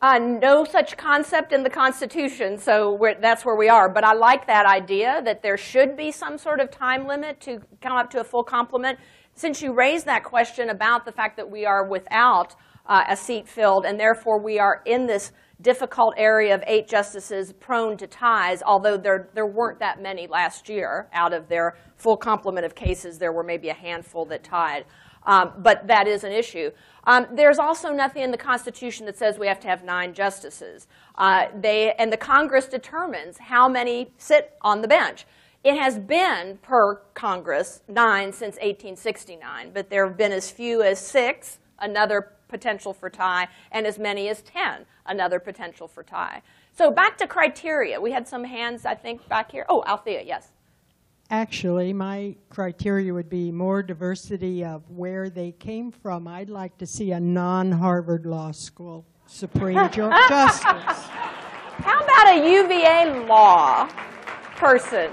Uh, no such concept in the Constitution, so that's where we are. But I like that idea that there should be some sort of time limit to come up to a full complement. Since you raised that question about the fact that we are without uh, a seat filled, and therefore we are in this difficult area of eight justices prone to ties, although there, there weren't that many last year. Out of their full complement of cases, there were maybe a handful that tied. Um, but that is an issue. Um, there's also nothing in the Constitution that says we have to have nine justices. Uh, they, and the Congress determines how many sit on the bench. It has been, per Congress, nine since 1869, but there have been as few as six, another potential for tie, and as many as 10, another potential for tie. So back to criteria. We had some hands, I think, back here. Oh, Althea, yes.
Actually, my criteria would be more diversity of where they came from. I'd like to see a non-Harvard Law School Supreme Court Justice.
How about a UVA law person?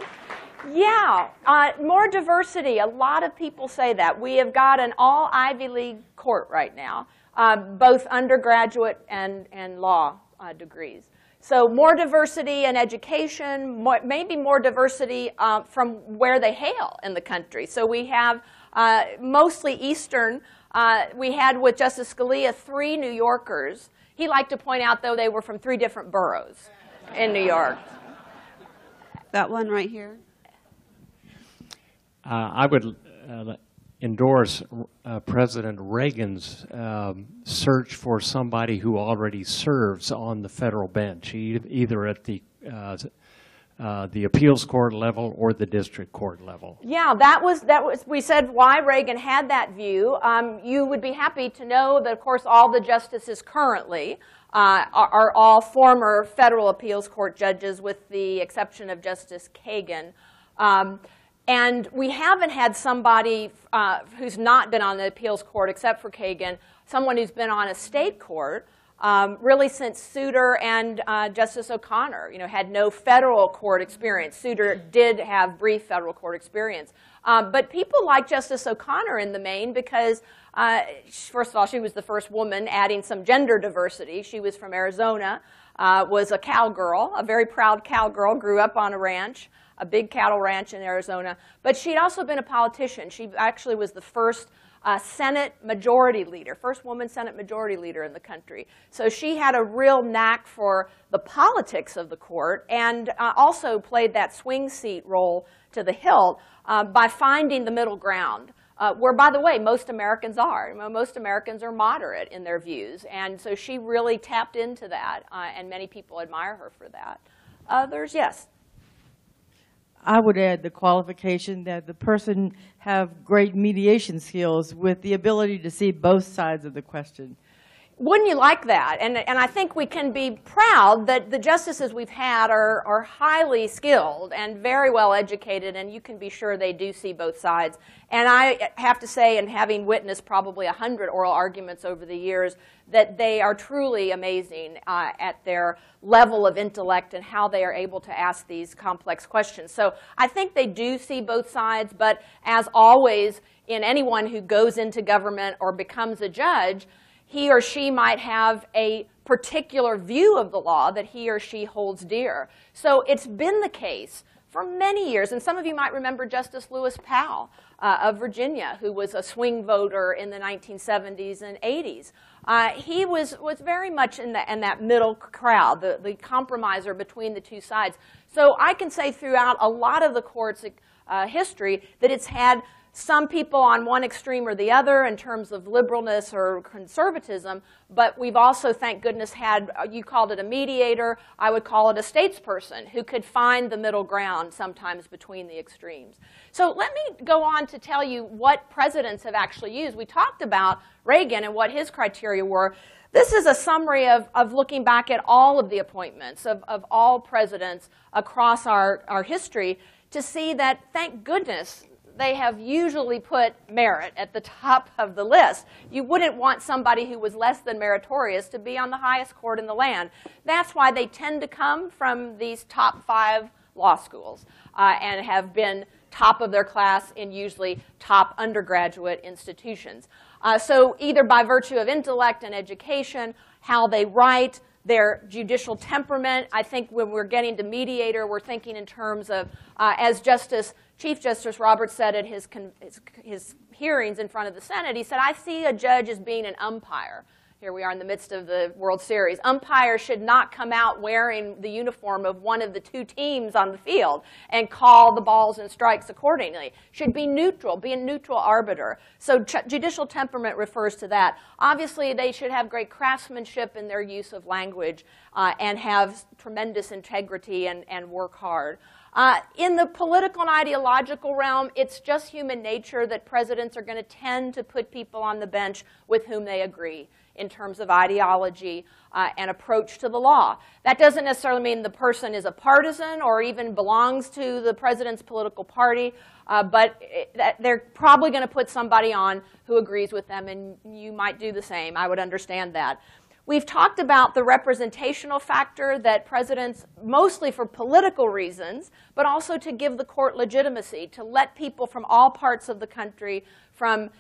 Yeah, uh, more diversity. A lot of people say that. We have got an all Ivy League court right now, uh, both undergraduate and, and law uh, degrees. So more diversity in education, more, maybe more diversity uh, from where they hail in the country. So we have uh, mostly Eastern. Uh, we had with Justice Scalia three New Yorkers. He liked to point out, though, they were from three different boroughs in New York.
That one right here.
Uh, I would uh, endorse uh, President Reagan's um, search for somebody who already serves on the federal bench, either at the uh, uh, the appeals court level or the district court level.
Yeah, that was that was. We said why Reagan had that view. Um, you would be happy to know that, of course, all the justices currently uh, are, are, all former federal appeals court judges, with the exception of Justice Kagan. Um, and we haven't had somebody uh, who's not been on the appeals court, except for Kagan, someone who's been on a state court, um, really since Souter and uh, Justice O'Connor, you know, had no federal court experience. Souter did have brief federal court experience. Um, but people like Justice O'Connor in the main because, uh, first of all, she was the first woman adding some gender diversity. She was from Arizona, uh, was a cowgirl, a very proud cowgirl, grew up on a ranch a big cattle ranch in Arizona. But she'd also been a politician. She actually was the first uh, Senate majority leader, first woman Senate majority leader in the country. So she had a real knack for the politics of the court and uh, also played that swing seat role to the hilt uh, by finding the middle ground. Uh, where, by the way, most Americans are. Most Americans are moderate in their views. And so she really tapped into that, uh, and many people admire her for that. Others, yes?
I would add the qualification that the person have great mediation skills with the ability to see both sides of the question.
Wouldn't you like that? And, and I think we can be proud that the justices we've had are, are highly skilled and very well educated, and you can be sure they do see both sides. And I have to say, and having witnessed probably 100 oral arguments over the years, that they are truly amazing uh, at their level of intellect and how they are able to ask these complex questions. So I think they do see both sides, but as always, in anyone who goes into government or becomes a judge, he or she might have a particular view of the law that he or she holds dear. So it's been the case for many years, and some of you might remember Justice Lewis Powell uh, of Virginia, who was a swing voter in the 1970s and 80s. Uh, he was, was very much in, the, in that middle crowd, the, the compromiser between the two sides. So I can say throughout a lot of the court's uh, history that it's had some people on one extreme or the other in terms of liberalness or conservatism, but we've also, thank goodness, had, uh, you called it a mediator, I would call it a statesperson who could find the middle ground sometimes between the extremes. So let me go on to tell you what presidents have actually used. We talked about Reagan and what his criteria were. This is a summary of, of looking back at all of the appointments of, of all presidents across our, our history to see that, thank goodness, they have usually put merit at the top of the list. You wouldn't want somebody who was less than meritorious to be on the highest court in the land. That's why they tend to come from these top five law schools uh, and have been top of their class in usually top undergraduate institutions. Uh, so either by virtue of intellect and education, how they write, their judicial temperament. I think when we're getting to mediator, we're thinking in terms of, uh, as Justice Chief Justice Roberts said at his, his, his hearings in front of the Senate, he said, I see a judge as being an umpire. Here we are in the midst of the World Series. Umpires should not come out wearing the uniform of one of the two teams on the field and call the balls and strikes accordingly. Should be neutral, be a neutral arbiter. So judicial temperament refers to that. Obviously, they should have great craftsmanship in their use of language uh, and have tremendous integrity and, and work hard. Uh, in the political and ideological realm, it's just human nature that presidents are going to tend to put people on the bench with whom they agree in terms of ideology uh, and approach to the law. That doesn't necessarily mean the person is a partisan or even belongs to the president's political party, uh, but it, they're probably going to put somebody on who agrees with them, and you might do the same. I would understand that. We've talked about the representational factor that presidents, mostly for political reasons, but also to give the court legitimacy, to let people from all parts of the country, from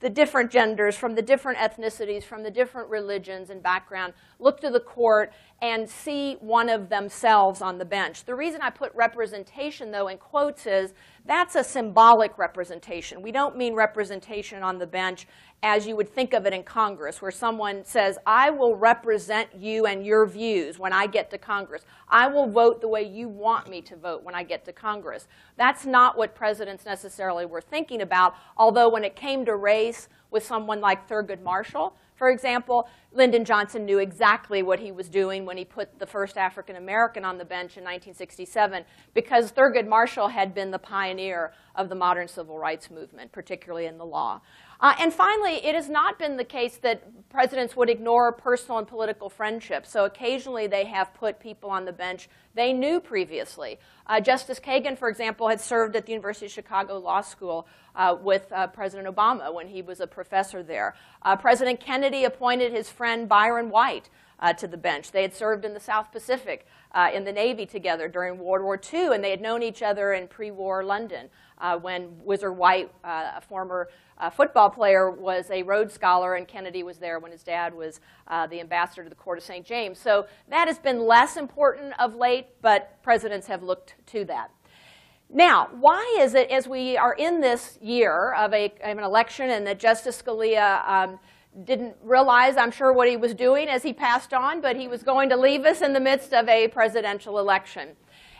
the different genders, from the different ethnicities, from the different religions and background, look to the court and see one of themselves on the bench. The reason I put representation, though, in quotes is that's a symbolic representation. We don't mean representation on the bench as you would think of it in Congress, where someone says, I will represent you and your views when I get to Congress. I will vote the way you want me to vote when I get to Congress. That's not what presidents necessarily were thinking about, although when it came to race with someone like Thurgood Marshall, for example, Lyndon Johnson knew exactly what he was doing when he put the first African American on the bench in 1967 because Thurgood Marshall had been the pioneer of the modern civil rights movement, particularly in the law. Uh, and finally, it has not been the case that presidents would ignore personal and political friendships. So occasionally they have put people on the bench they knew previously. Uh, Justice Kagan, for example, had served at the University of Chicago Law School uh, with uh, President Obama when he was a professor there. Uh, President Kennedy appointed his friend Byron White uh, to the bench. They had served in the South Pacific uh, in the Navy together during World War II, and they had known each other in pre-war London when Whizzer White, a former uh, football player was a Rhodes Scholar, and Kennedy was there when his dad was uh, the ambassador to the Court of St. James. So that has been less important of late, but presidents have looked to that. Now, why is it, as we are in this year of, a, an election and that Justice Scalia um, didn't realize, I'm sure, what he was doing as he passed on, but he was going to leave us in the midst of a presidential election.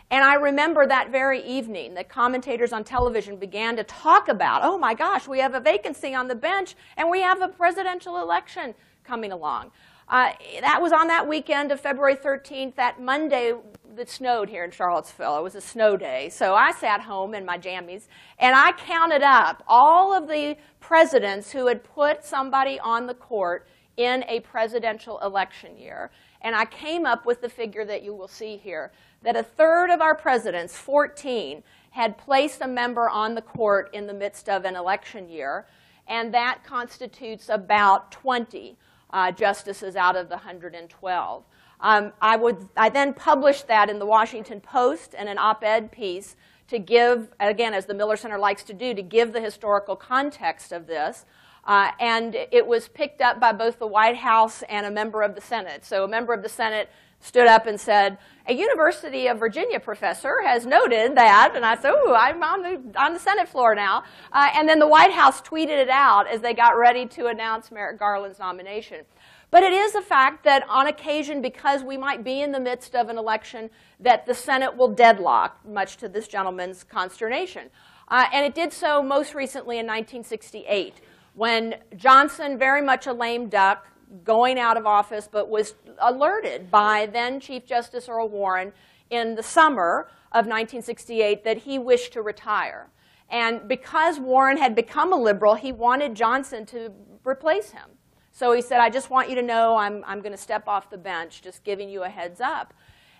And I remember that very evening that commentators on television began to talk about, oh my gosh, we have a vacancy on the bench and we have a presidential election coming along. Uh, that was on that weekend of February 13th. That Monday, it snowed here in Charlottesville. It was a snow day. So I sat home in my jammies and I counted up all of the presidents who had put somebody on the court in a presidential election year. And I came up with the figure that you will see here that a third of our presidents, 14, had placed a member on the court in the midst of an election year. And that constitutes about 20 uh, justices out of the 112. Um, I, would, I then published that in the Washington Post and an op-ed piece to give, again, as the Miller Center likes to do, to give the historical context of this. Uh, and it was picked up by both the White House and a member of the Senate. So a member of the Senate stood up and said, a University of Virginia professor has noted that, and I said, ooh, I'm on the, on the Senate floor now. Uh, and then the White House tweeted it out as they got ready to announce Merrick Garland's nomination. But it is a fact that on occasion, because we might be in the midst of an election, that the Senate will deadlock, much to this gentleman's consternation. Uh, and it did so most recently in 1968, when Johnson, very much a lame duck, going out of office, but was alerted by then Chief Justice Earl Warren in the summer of 1968 that he wished to retire. And because Warren had become a liberal, he wanted Johnson to replace him. So he said, I just want you to know I'm, I'm going to step off the bench, just giving you a heads up.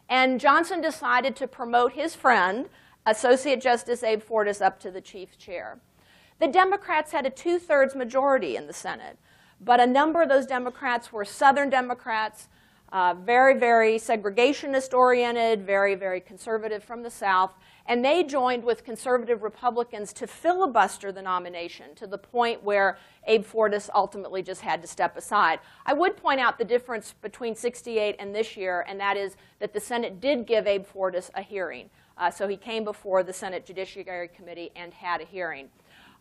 And Johnson decided to promote his friend, Associate Justice Abe Fortas, up to the chief chair. The Democrats had a two thirds majority in the Senate. But a number of those Democrats were Southern Democrats, uh, very, very segregationist oriented, very, very conservative from the South. And they joined with conservative Republicans to filibuster the nomination to the point where Abe Fortas ultimately just had to step aside. I would point out the difference between 68 and this year, and that is that the Senate did give Abe Fortas a hearing. Uh, so he came before the Senate Judiciary Committee and had a hearing.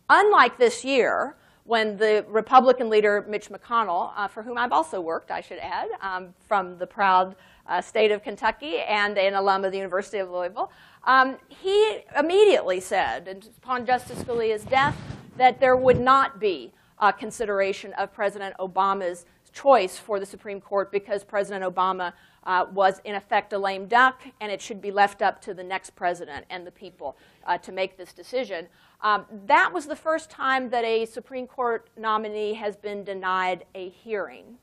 Unlike this year, when the Republican leader, Mitch McConnell, uh, for whom I've also worked, I should add, um, from the proud uh, state of Kentucky and an alum of the University of Louisville, um, he immediately said, upon Justice Scalia's death, that there would not be a consideration of President Obama's choice for the Supreme Court because President Obama uh, was in effect a lame duck and it should be left up to the next president and the people uh, to make this decision. Um, that was the first time that a Supreme Court nominee has been denied a hearing.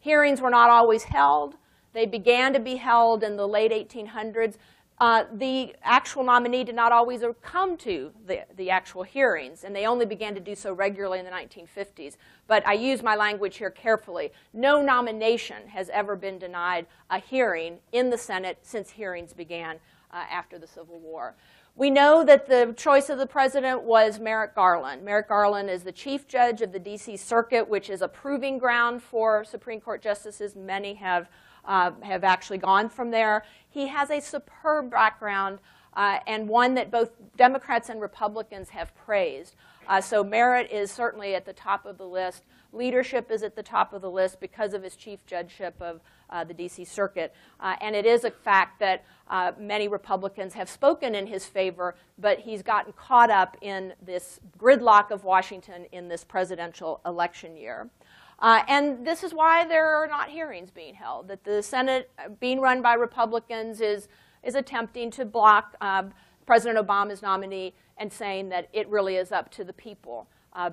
Hearings were not always held. They began to be held in the late 1800s. Uh, the actual nominee did not always come to the, the actual hearings, and they only began to do so regularly in the 1950s. But I use my language here carefully. No nomination has ever been denied a hearing in the Senate since hearings began uh, after the Civil War. We know that the choice of the president was Merrick Garland. Merrick Garland is the chief judge of the D.C. Circuit, which is a proving ground for Supreme Court justices. Many have, uh, have actually gone from there. He has a superb background uh, and one that both Democrats and Republicans have praised. Uh, so merit is certainly at the top of the list. Leadership is at the top of the list because of his chief judgeship of uh, the D.C. Circuit. Uh, and it is a fact that uh, many Republicans have spoken in his favor, but he's gotten caught up in this gridlock of Washington in this presidential election year. Uh, and this is why there are not hearings being held, that the Senate uh, being run by Republicans is, is attempting to block uh, President Obama's nominee and saying that it really is up to the people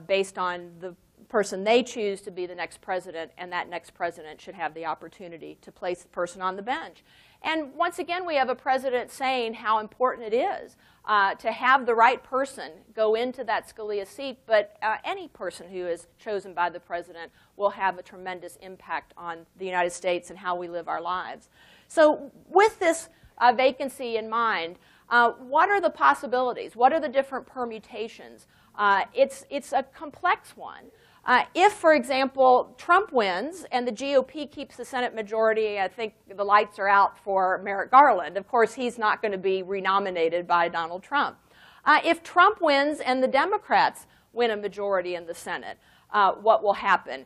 based on the person they choose to be the next president, and that next president should have the opportunity to place the person on the bench. And once again, we have a president saying how important it is uh, to have the right person go into that Scalia seat, but uh, any person who is chosen by the president will have a tremendous impact on the United States and how we live our lives. So with this uh, vacancy in mind, uh, what are the possibilities? What are the different permutations? Uh, it's, it's a complex one. Uh, if, for example, Trump wins and the GOP keeps the Senate majority, I think the lights are out for Merrick Garland. Of course, he's not going to be renominated by Donald Trump. Uh, if Trump wins and the Democrats win a majority in the Senate, uh, what will happen?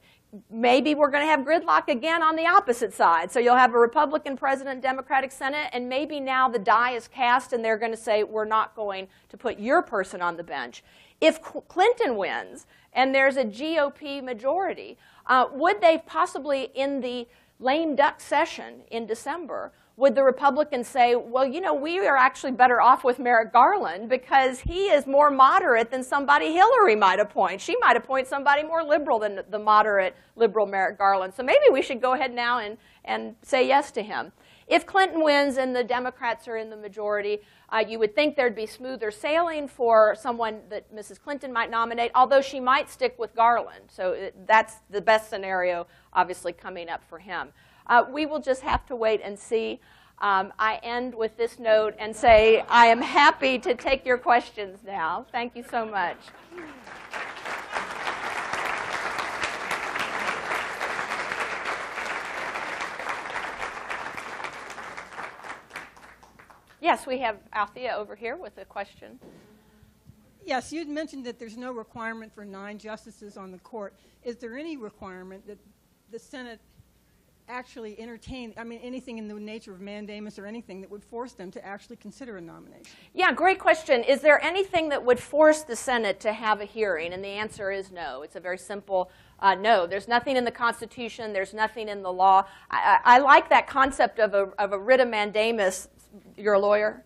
Maybe we're going to have gridlock again on the opposite side. So you'll have a Republican president, Democratic Senate, and maybe now the die is cast and they're going to say, we're not going to put your person on the bench. If Clinton wins and there's a GOP majority, Uh, would they possibly, in the lame duck session in December, would the Republicans say, well, you know, we are actually better off with Merrick Garland because he is more moderate than somebody Hillary might appoint. She might appoint somebody more liberal than the moderate liberal Merrick Garland. So maybe we should go ahead now and, and say yes to him. If Clinton wins and the Democrats are in the majority, uh, you would think there'd be smoother sailing for someone that Mrs. Clinton might nominate, although she might stick with Garland. So it, that's the best scenario, obviously, coming up for him. Uh, we will just have to wait and see. Um, I end with this note and say I am happy to take your questions now. Thank you so much. Yes, we have Althea over here with a question.
Yes, you'd mentioned that there's no requirement for nine justices on the court. Is there any requirement that the Senate actually entertain, I mean, anything in the nature of mandamus or anything that would force them to actually consider a nomination?
Yeah, great question. Is there anything that would force the Senate to have a hearing? And the answer is no. It's a very simple uh, no. There's nothing in the Constitution. There's nothing in the law. I, I, I like that concept of a, of a writ of mandamus. You're a lawyer?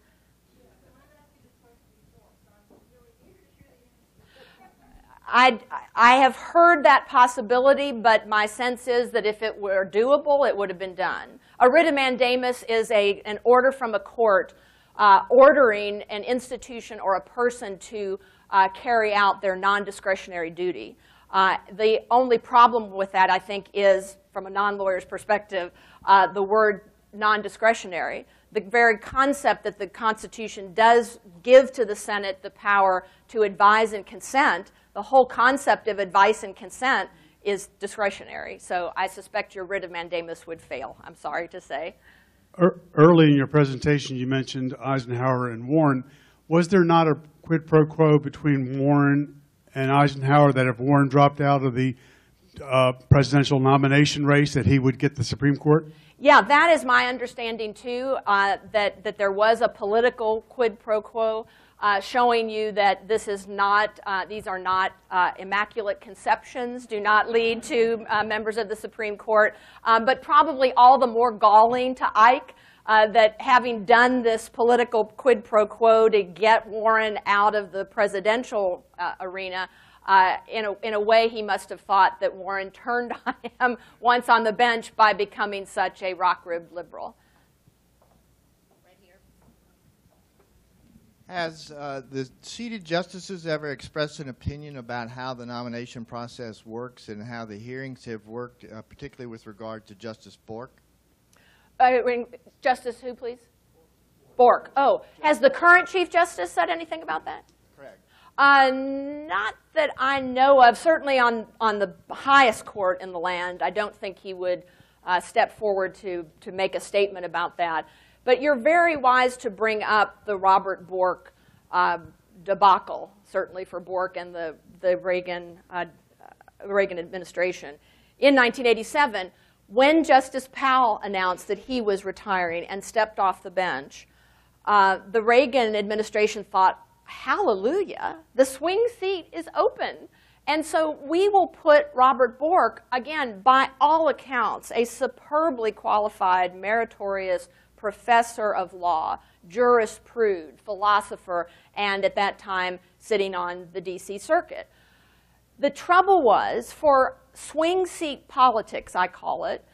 I, I have heard that possibility, but my sense is that if it were doable, it would have been done. A writ of mandamus is a, an order from a court uh, ordering an institution or a person to uh, carry out their non-discretionary duty. Uh, the only problem with that, I think, is, from a non-lawyer's perspective, uh, the word non-discretionary. The very concept that the Constitution does give to the Senate the power to advise and consent the whole concept of advice and consent is discretionary. So I suspect your writ of mandamus would fail, I'm sorry to say.
Early in your presentation, you mentioned Eisenhower and Warren. Was there not a quid pro quo between Warren and Eisenhower that if Warren dropped out of the uh, presidential nomination race, that he would get the Supreme Court?
Yeah, that is my understanding too, uh, that, that there was a political quid pro quo uh, showing you that this is not, uh, these are not uh, immaculate conceptions, do not lead to uh, members of the Supreme Court, um, but probably all the more galling to Ike uh, that having done this political quid pro quo to get Warren out of the presidential uh, arena, in, a, in a way, he must have thought that Warren turned on him once on the bench by becoming such a rock-ribbed liberal.
Has uh, the seated justices ever expressed an opinion about how the nomination process works and how the hearings have worked, uh, particularly with regard to Justice Bork?
Uh, Justice who, please? Bork. Oh, has the current Chief Justice said anything about that? Uh, not that I know of. Certainly on, on the highest court in the land, I don't think he would uh, step forward to, to make a statement about that. But you're very wise to bring up the Robert Bork uh, debacle, certainly for Bork and the, the Reagan, uh, Reagan administration. In 1987, when Justice Powell announced that he was retiring and stepped off the bench, uh, the Reagan administration thought, hallelujah, the swing seat is open. And so we will put Robert Bork, again, by all accounts, a superbly qualified, meritorious professor of law, jurisprud, philosopher, and at that time sitting on the DC circuit. The trouble was, for swing seat politics, I call it,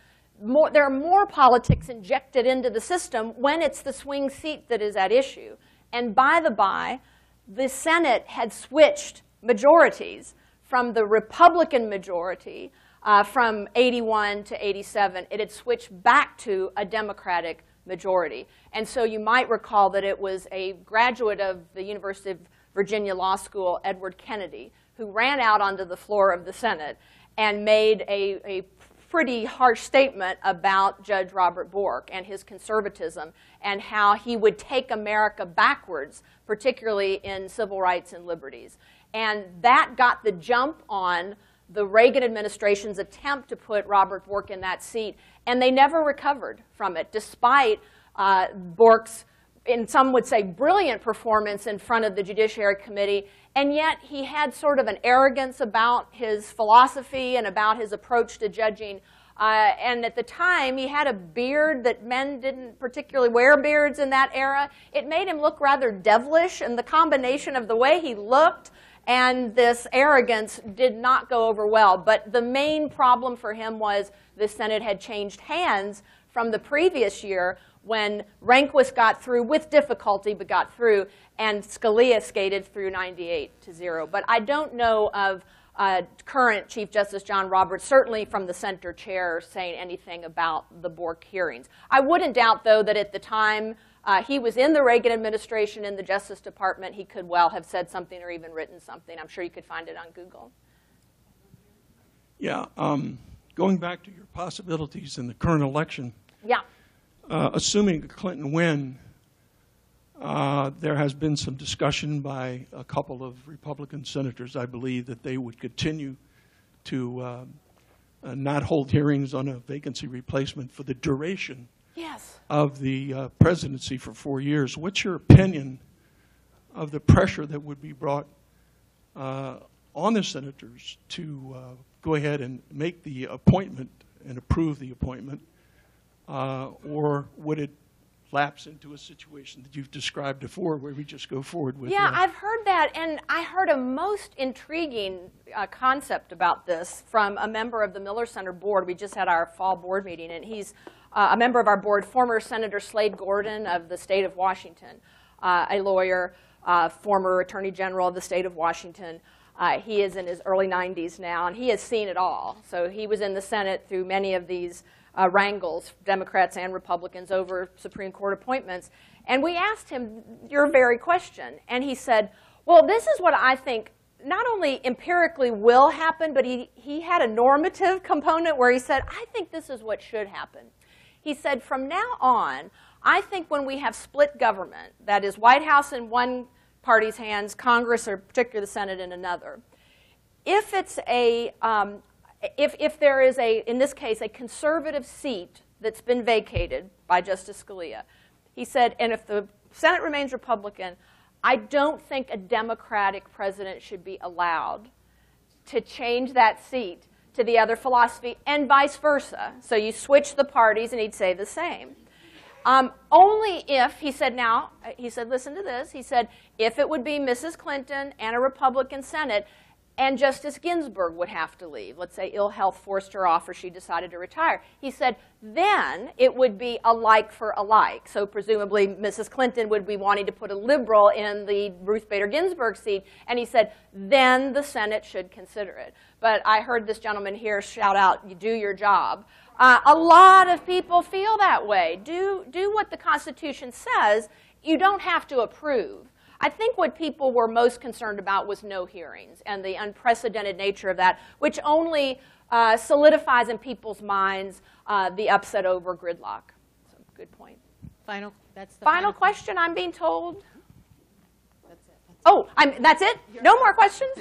more, there are more politics injected into the system when it's the swing seat that is at issue. And by the by, the Senate had switched majorities from the Republican majority uh, from 81 to 87. It had switched back to a Democratic majority. And so you might recall that it was a graduate of the University of Virginia Law School, Edward Kennedy, who ran out onto the floor of the Senate and made a, a pretty harsh statement about Judge Robert Bork and his conservatism and how he would take America backwards, particularly in civil rights and liberties. And that got the jump on the Reagan administration's attempt to put Robert Bork in that seat, and they never recovered from it, despite uh, Bork's, and some would say, brilliant performance in front of the Judiciary Committee and yet he had sort of an arrogance about his philosophy and about his approach to judging. Uh, and at the time, he had a beard that men didn't particularly wear beards in that era. It made him look rather devilish, and the combination of the way he looked and this arrogance did not go over well. But the main problem for him was the Senate had changed hands from the previous year when Rehnquist got through with difficulty, but got through, and Scalia skated through 98 to zero. But I don't know of uh, current Chief Justice John Roberts, certainly from the center chair, saying anything about the Bork hearings. I wouldn't doubt, though, that at the time uh, he was in the Reagan administration in the Justice Department, he could well have said something or even written something. I'm sure you could find it on Google.
Yeah, um, going back to your possibilities in the current election.
Yeah.
Uh, assuming a Clinton win, uh, there has been some discussion by a couple of Republican senators, I believe, that they would continue to uh, uh, not hold hearings on a vacancy replacement for the duration
yes.
of the uh, presidency for four years. What's your opinion of the pressure that would be brought uh, on the senators to uh, go ahead and make the appointment and approve the appointment? Or would it lapse into a situation that you've described before where we just go forward with
Yeah, I've heard that, and I heard a most intriguing uh, concept about this from a member of the Miller Center board. We just had our fall board meeting, and he's uh, a member of our board, former Senator Slade Gorton of the state of Washington, uh, a lawyer, uh, former Attorney General of the state of Washington. Uh, he is in his early 90s now, and he has seen it all. So he was in the Senate through many of these uh, wrangles, Democrats and Republicans, over Supreme Court appointments. And we asked him your very question. And he said, well, this is what I think not only empirically will happen, but he, he had a normative component where he said, I think this is what should happen. He said, from now on, I think when we have split government, that is White House in one party's hands, Congress, or particularly the Senate in another, if it's a, um, if, if there is a, in this case, a conservative seat that's been vacated by Justice Scalia, he said, and if the Senate remains Republican, I don't think a Democratic president should be allowed to change that seat to the other philosophy and vice versa. So you switch the parties and he'd say the same. Um, only if, he said now, he said, listen to this, he said, if it would be Mrs. Clinton and a Republican Senate, and Justice Ginsburg would have to leave. Let's say ill health forced her off or she decided to retire. He said then it would be a like for a like. So presumably Mrs. Clinton would be wanting to put a liberal in the Ruth Bader Ginsburg seat. And he said then the Senate should consider it. But I heard this gentleman here shout out, you do your job. Uh, a lot of people feel that way. Do, do what the Constitution says. You don't have to approve. I think what people were most concerned about was no hearings and the unprecedented nature of that, which only uh, solidifies in people's minds uh, the upset over gridlock. So, good point.
Final, that's the
final,
final
question. I'm being told. Oh, I'm, that's it? No more questions?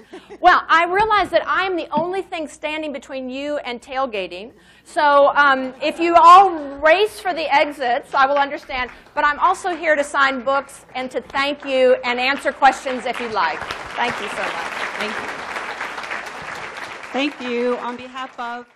Well, I realize that I'm the only thing standing between you and tailgating. So um, if you all race for the exits, I will understand. But I'm also here to sign books and to thank you and answer questions if you'd like. Thank you so much.
Thank you.
Thank you. On behalf of